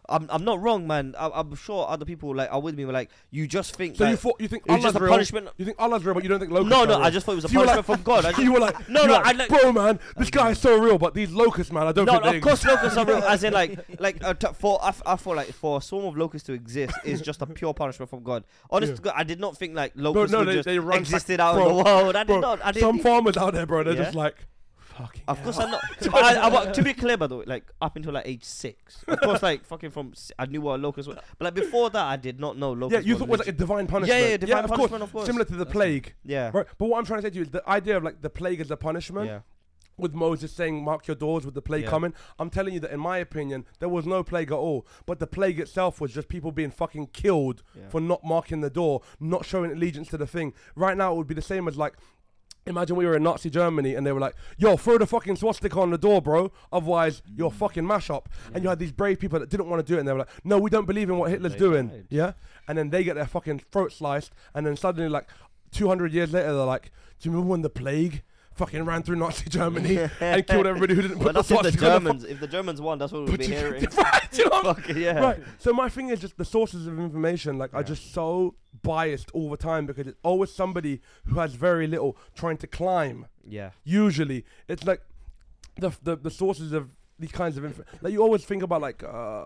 I'm, I'm not wrong, man. I, I'm sure other people like are with me. Were like, you just think. So that you thought you think Allah's just a real? punishment. You think Allah's real, but you don't think locusts No, no? I just thought it was a So punishment like- from God. I just, you were like, No, no, were I like, like- bro, man, this guy is so real, but these locusts, man, I don't no, no, of course locusts are real. As in, like, like uh, t- for I, f- I feel like for a swarm of locusts to exist is just a pure punishment from God. Honest, Yeah. God, I did not think like locusts no, would they- just they existed out bro, in the world. I did bro, not. I did Some farmers out there, bro, they're just like, fucking. Of course. I'm not. I, I, wa- to be clear, by the way, like up until like age six, of course, like fucking from s- I knew what a locust was, but like before that, I did not know locusts. Yeah, you thought it was like a divine punishment. yeah, yeah, divine of punishment, course. of course. Similar to the plague. yeah, Right, but what I'm trying to say to you is the idea of like the plague as a punishment, yeah, with Moses saying, "Mark your doors with the plague Yeah. coming." I'm telling you that, in my opinion, there was no plague at all. But the plague itself was just people being fucking killed yeah. for not marking the door, not showing allegiance to the thing. Right now, it would be the same as like. Imagine we were in Nazi Germany and they were like, "Yo, throw the fucking swastika on the door, bro. Otherwise, you're fucking mash up." And you had these brave people that didn't want to do it, and they were like, "No, we don't believe in what Hitler's They doing." Yeah, and then they get their fucking throat sliced, and then suddenly, like, 200 years later, they're like, "Do you remember when the plague fucking ran through Nazi Germany and killed everybody who didn't put But the that's if the on the Germans. If the Germans won, that's what we'd be hearing. right, you know Fuck yeah. Right. So my thing is just the sources of information. Like Yeah. are just so biased all the time because it's always somebody who has very little trying to climb. Yeah. Usually, it's like the the, the sources of these kinds of info. Like you always think about like uh,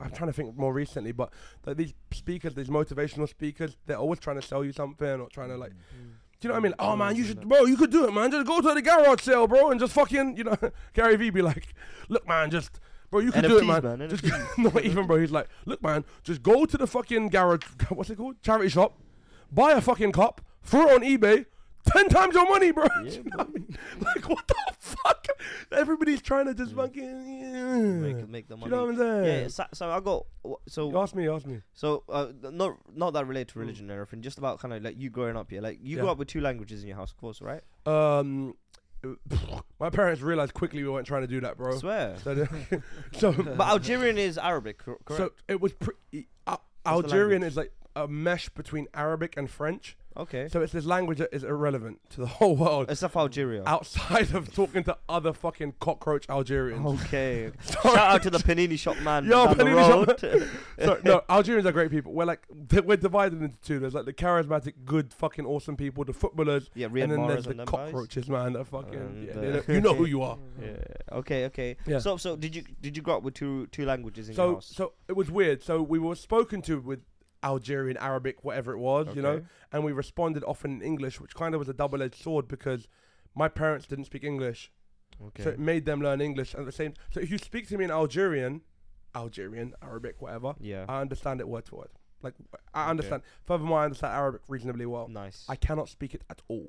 I'm trying to think more recently, but like these speakers, these motivational speakers, they're always trying to sell you something or trying to like. Do you know what I mean? Oh man, you should, bro. You could do it, man. Just go to the garage sale, bro, and just fucking, you know, Gary V be like, look, man, just, bro, you could do it, man. man, Just not even, bro. He's like, look, man, just go to the fucking garage. What's it called? Charity shop. Buy a fucking cup. Throw it on eBay. Ten times your money, bro. Yeah, You know what I mean? Like what the fuck? Everybody's trying to just Mm. fucking yeah. Make, make the money. you know what I'm saying? yeah, yeah, so, so I got so You ask me, you ask me. So, uh, not not that related to Mm. religion or anything, just about kind of like you growing up here. Like you Yeah. grew up with two languages in your house, of course, right? Um, my parents realized quickly we weren't trying to do that, bro. swear. So, so, But Algerian is Arabic, cor- correct? so it was pretty. Uh, Algerian is like a mesh between Arabic and French. Okay. So it's this language that is irrelevant to the whole world Except for Algeria. outside of talking to other fucking cockroach Algerians. Okay. Shout out to the panini shop man Yo, down Panini the shop road. So, no, Algerians are great people. We're like we're divided into two. There's like the charismatic, good, fucking awesome people, the footballers, yeah, Riyad and then Mahrez there's the them guys. cockroaches, man. That fucking And, yeah, they you know who you are. Yeah. Okay. Okay. Yeah. So so did you did you grow up with two two languages in your So house? so it was weird. So we were spoken to with Algerian, Arabic, whatever it was, you know, and we responded often in English, which kind of was a double-edged sword because my parents didn't speak English, Okay. so it made them learn English at the same. So if you speak to me in Algerian, Algerian, Arabic, whatever, yeah. I understand it word for word. Like I Okay. understand. Furthermore, I understand Arabic reasonably well. nice. I cannot speak it at all.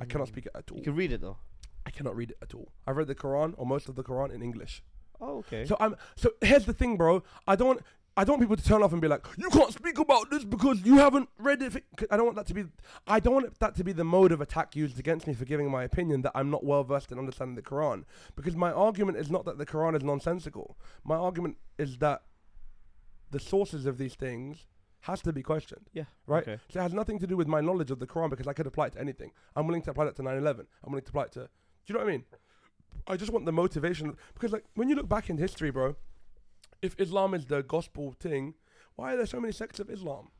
I cannot Mm. speak it at all. you can read it though. I cannot read it at all. I've read the Quran or most of the Quran in English. Oh, okay. So I'm so here's the thing, bro. I don't I don't want people to turn off and be like, you can't speak about this because you haven't read it. I don't want that to be I don't want that to be the mode of attack used against me for giving my opinion that I'm not well versed in understanding the Quran. Because my argument is not that the Quran is nonsensical. My argument is that the sources of these things has to be questioned. yeah. right? Okay. So it has nothing to do with my knowledge of the Quran because I could apply it to anything. I'm willing to apply that to 9/11. I'm willing to apply it to. Do you know what I mean? I just want the motivation because, like, when you look back in history, bro, if Islam is the gospel thing, why are there so many sects of Islam?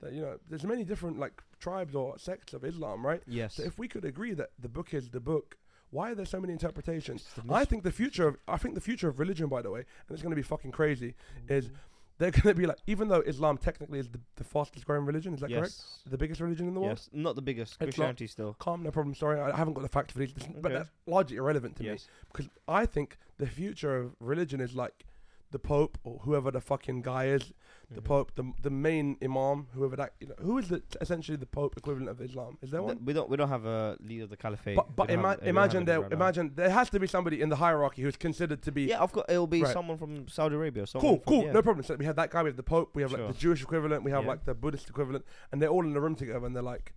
That you know, there's many different like tribes or sects of Islam, right? Yes. So if we could agree that the book is the book, why are there so many interpretations? I think the future of I think the future of religion, by the way, and it's going to be fucking crazy, is they're going to be like, even though Islam technically is the, the fastest growing religion, is that correct? yes. The biggest religion in the world? Yes. Not the biggest. Christianity still. Calm, no problem. Sorry, I I haven't got the facts for these, but Okay. that's largely irrelevant to me because I think the future of religion is like the Pope or whoever the fucking guy is, the Mhm. Pope, the the main Imam, whoever that, you know, who is the essentially the Pope equivalent of Islam? Is there one? We don't. We don't have a leader of the caliphate. But, but ima- have- we don't have imagine there, right now. imagine there has to be somebody in the hierarchy who's considered to be Yeah, I've got. It'll be Right. someone from Saudi Arabia. Someone cool, from, cool, yeah. no problem. So we have that guy, we have the Pope, we have like the Jewish equivalent, we have Yeah. like the Buddhist equivalent, and they're all in the room together, and they're like,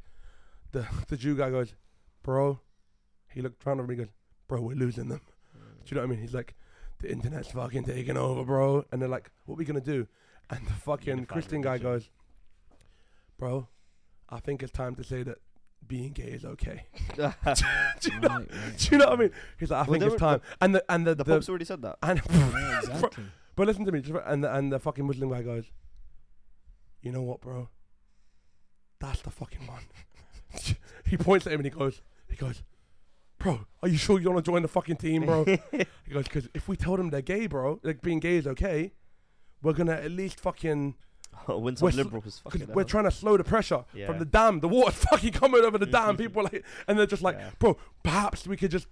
the the Jew guy goes, bro, he looked around at me, he goes, bro, we're losing them. Mm. Do you know what I mean? He's like, the internet's fucking taking over, bro. And they're like, what are we gonna do? And the fucking Christian guy goes, bro, I think it's time to say that being gay is okay. do, you know, Right, right, do you know what I mean? He's like, I Well, think it's were- time. And the and the, the the, Pope's already said that. and Yeah, exactly. but listen to me, and the, and the fucking Muslim guy goes, you know what, bro? That's the fucking one. he points at him and he goes, he goes, bro, are you sure you want to join the fucking team, bro? he goes, because if we tell them they're gay, bro, like being gay is okay, we're gonna at least fucking, Win some We're liberals. Fucking we're trying to slow the pressure Yeah. from the dam. The water's fucking coming over the dam. People are like, and they're just like, Yeah. bro, perhaps we could just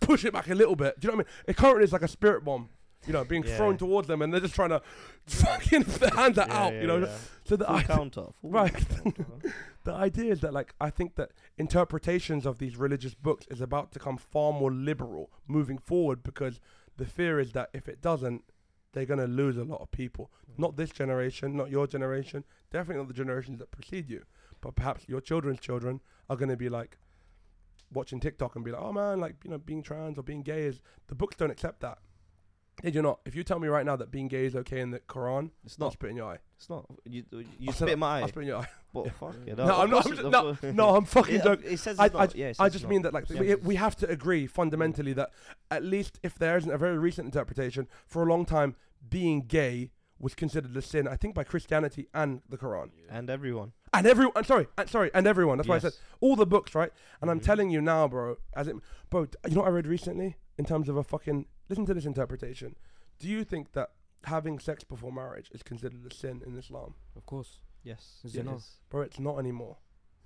push it back a little bit. Do you know what I mean? It currently is like a spirit bomb, you know, being Yeah. thrown towards them, and they're just trying to fucking their hands are Yeah, out, yeah, you know. So the Full I- counter. Right. counter. the idea is that like I think that interpretations of these religious books is about to come far more liberal moving forward because the fear is that if it doesn't, they're gonna lose a lot of people. Mm. Not this generation, not your generation, definitely not the generations that precede you, but perhaps your children's children are gonna be like watching TikTok and be like, oh man, like you know, being trans or being gay is the books don't accept that. Did you not? If you tell me right now that being gay is okay in the Quran, It's not. I'll not. spit in your eye. It's not. You you spit in my I'll eye. spit in your eye. But Yeah. fuck it. No, of I'm not- course I'm just- of course- No, I'm fucking Yeah, joking. It says I, it's I, not. Yeah, it I just mean not. that like Yeah. we, we have to agree fundamentally that at least if there isn't a very recent interpretation, for a long time being gay was considered a sin. I think by Christianity and the Quran and everyone. and everyone. I'm sorry, and sorry, and everyone. That's why I said all the books, right? And I'm Mhm. telling you now, bro. As it, bro, you know what I read recently in terms of a fucking. Listen to this interpretation. Do you think that having sex before marriage is considered a sin in Islam, Of course. Yes. Is it it not? bro? It's not anymore.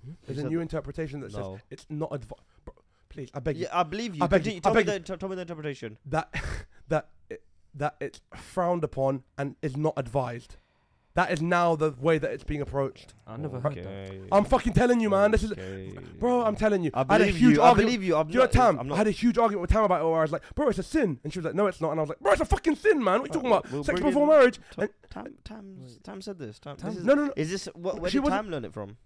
Hmm? There's You a new interpretation that says it's not advi- Bro, please, I beg you. Yeah, I believe you. I beg Continue- you, I Tell me beg the t- tell me the interpretation. that that it, that it's frowned upon and is not advised. That is now the way that it's being approached. I never heard that. I'm fucking telling you, man. This is, Okay. bro. I'm telling you. I had a believe huge you. I argument. believe you. I'm you know not, Tam? I'm I not, had a huge argument with Tam about it where I was like, bro, it's a sin. And she was like, no, it's not. And I was like, bro, it's a fucking sin, man. What are you talking about? we'll Sex bring before in- marriage. Tam, Tam, Tam, Tam said this. Tam, Tam- this is, No, no, no. is this what? Where She did wasn't- Tam learn it from?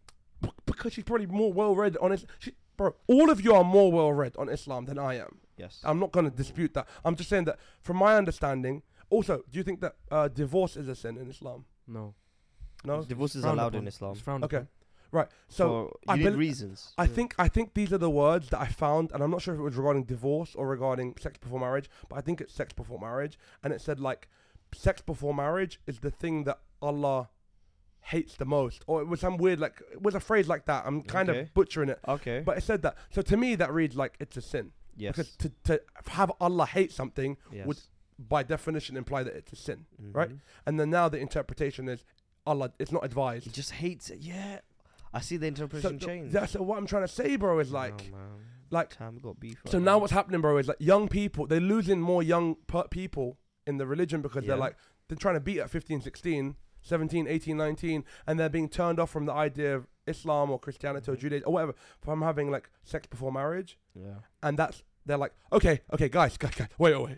B- because she's probably more well read on it. She, bro, all of you are more well read on Islam than I am. Yes. I'm not going to dispute that. I'm just saying that from my understanding. Also, do you think that uh, divorce is a sin in Islam? No. No. Divorce is Frowned allowed in. Islam. It's frowned Okay. upon. Right. So For, I you need bel- reasons. I Yeah. think I think these are the words that I found, and I'm not sure if it was regarding divorce or regarding sex before marriage, but I think it's sex before marriage, and it said like, sex before marriage is the thing that Allah hates the most, or it was some weird like it was a phrase like that. I'm kind Okay. of butchering it, Okay. but it said that. So to me, that reads like it's a sin yes. because to to have Allah hate something yes. would by definition imply that it's a sin, right? Mhm. and then now the interpretation is Allah. It's not advised. He just hates it. Yeah. I see the interpretation th- change. that's what I'm trying to say, bro. Is like. No, like- Tam got beef. So right now what's happening, bro, is like young people, they're losing more young per- people in the religion because they're like, they're trying to beat at 15, 16, 17, 18, 19, and they're being turned off from the idea of Islam or Christianity or Mhm. Judaism or whatever from having like sex before marriage. Yeah. And that's, they're like, okay, okay, guys, guys, guys, wait, wait, wait.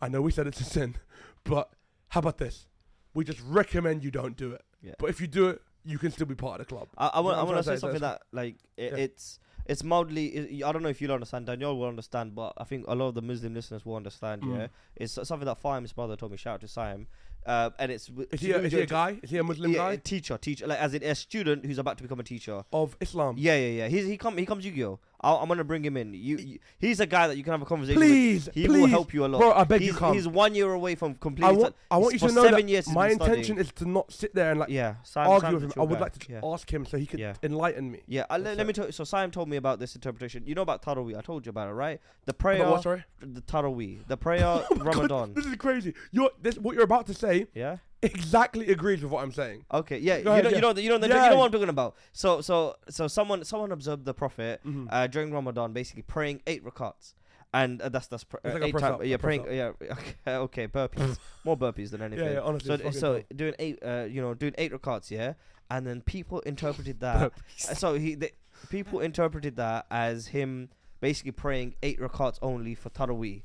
I know we said it's a sin, but how about this? We just recommend you don't do it. Yeah. But if you do it, you can still be part of the club. I, I You know want. I want to say say? something that like it, Yeah. it's it's mildly. It, I don't know if you'll understand. Daniel will understand, but I think a lot of the Muslim listeners will understand. Mm. Yeah, it's something that Fahim's brother told me. Shout out to Saim. Uh, and it's Is he, a, is he a guy? Is he a Muslim yeah, guy? a teacher, teacher, like as in a student who's about to become a teacher. Of Islam? Yeah, yeah, yeah. He's he come he comes Yu-Gi-Oh. I'll, I'm gonna bring him in. You, you, he's a guy that you can have a conversation Please, with. He please. will help you a lot. Bro, I beg he's, you come. He's one year away from I completing. want, I want you to know seven that years my intention is to not sit there and like yeah, argue with him. I would guy. like to yeah. ask him so he could Yeah. enlighten me. Yeah, uh, le- What's let me tell you. So Sam told me about this interpretation. You know about Taraweeh? I told you about it, right? The prayer, But what, sorry? the Taraweeh, the prayer Oh my God, Ramadan. This is crazy. You're this what you're about to say Yeah. Exactly agrees with what I'm saying. Okay. Yeah. Go you ahead, know. yeah. You know. the- You know. Yeah. You know what I'm talking about. So. So. So someone. Someone observed the Prophet Mhm. uh, during Ramadan, basically praying eight rakats. And uh, that's that's pr- uh, like a eight press time, up, yeah a press praying yeah okay, okay burpees more burpees than anything yeah, honestly. so fucking so doing eight uh you know doing eight rakats yeah and then people interpreted that Uh, so he the, people interpreted that as him basically praying eight rakats only for Taraweeh.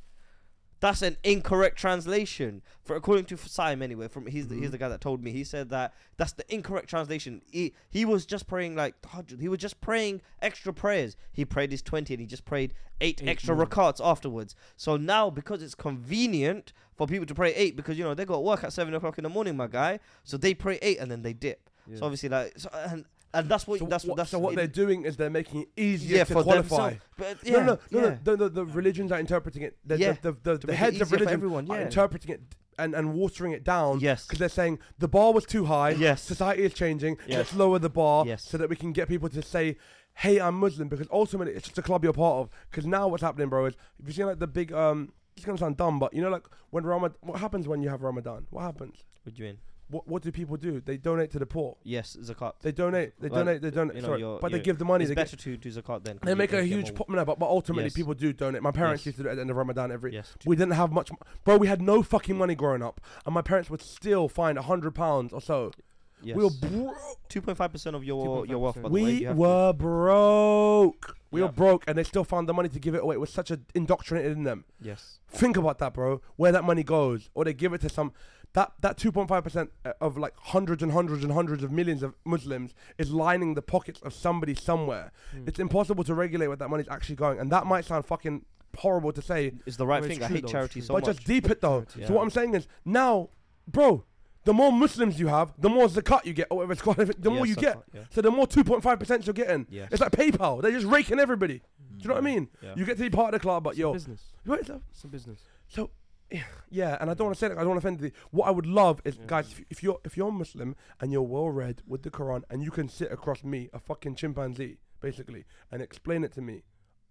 That's an incorrect translation. For according to Saim anyway, from he's the, he's Mhm. the guy that told me. He said that that's the incorrect translation. He he was just praying like. He was just praying extra prayers. He prayed his twenty and he just prayed eight, Eight extra more. rakats afterwards. So now because it's convenient for people to pray eight because you know they got work at seven o'clock in the morning, my guy. So they pray eight and then they dip. Yeah. So obviously like so, and and that's what So that's what, that's so what it- they're doing is they're making it easier yeah to for qualify. themselves. But No, yeah, no, no, no, yeah. no. The, the, the religions are interpreting it. The, Yeah, the, the, the, the make it heads of religion everyone, are yeah. interpreting it and, and watering it down Yes. because they're saying the bar was too high. Yes. Society is changing. Yes. Let's lower the bar Yes. so that we can get people to say, "Hey, I'm Muslim," because ultimately it's just a club you're part of. Because now what's happening, bro, is if you see like the big um, it's gonna sound dumb, but you know, like when Ramadan, what happens when you have Ramadan? What happens? What do you mean? What what do people do? They donate to the poor. Yes, zakat. They donate. They Well, donate. They donate. you know, sorry, you're- but they you're- give the money. it's They, better get, to do zakat then. 'cause they you make can a get huge more- no, but, but ultimately Yes. people do donate. My parents Yes. used to do it at the end of Ramadan every. Yes. We didn't have much, bro. We had no fucking money growing up, and my parents would still find a hundred pounds or so. Yes. We were broke. Two point five percent of your your wealth. By the way, We you have to- were broke. We were Yep. broke, and they still found the money to give it away. It was such a indoctrinated in them. Yes. Think about that, bro. Where that money goes, or they give it to some. That that two point five percent of like hundreds and hundreds and hundreds of millions of Muslims is lining the pockets of somebody somewhere. Mm. It's impossible to regulate where that money's actually going, and that might sound fucking horrible to say, It's the right Well, it's thing. I true hate though, charity true. so but much. just deep it though. Charity. So what I'm saying is now, bro, the more Muslims you have, the more zakat you get, or whatever it's called, the more Yes, you get. zakat, Yeah. So the more 2.5% you're getting. Yes. It's like PayPal. They're just raking everybody. Do you know what I mean? Yeah. You get to be part of the club, but It's yo, business. Right, so- It's a business. Yeah, and I don't want to say that. I don't want to offend the. What I would love is, Yeah. guys, if, if you're if you're Muslim and you're well read with the Quran and you can sit across me, a fucking chimpanzee, basically, and explain it to me,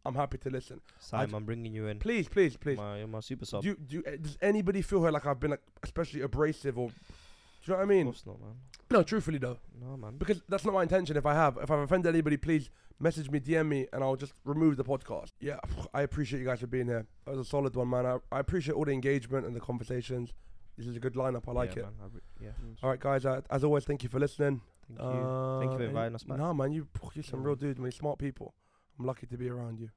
I'm happy to listen. Sam, j- I'm bringing you in. Please, please, please. My, my super sub. Do do uh, does anybody feel like I've been like especially abrasive or? Do you know what I of mean? course not, man. No, truthfully though, No, man. because that's not my intention. If I have, if I've offended anybody, please message me, DM me, and I'll just remove the podcast. Yeah, I appreciate you guys for being here. That was a solid one, man. I, I appreciate all the engagement and the conversations. this is a good lineup. I like yeah, it. Man, I re- yeah. All right, guys. Uh, as always, thank you for listening. Thank you. Thank you for Uh, inviting us back. No, man, you you're some Yeah, real man. dudes, man. Smart people. I'm lucky to be around you.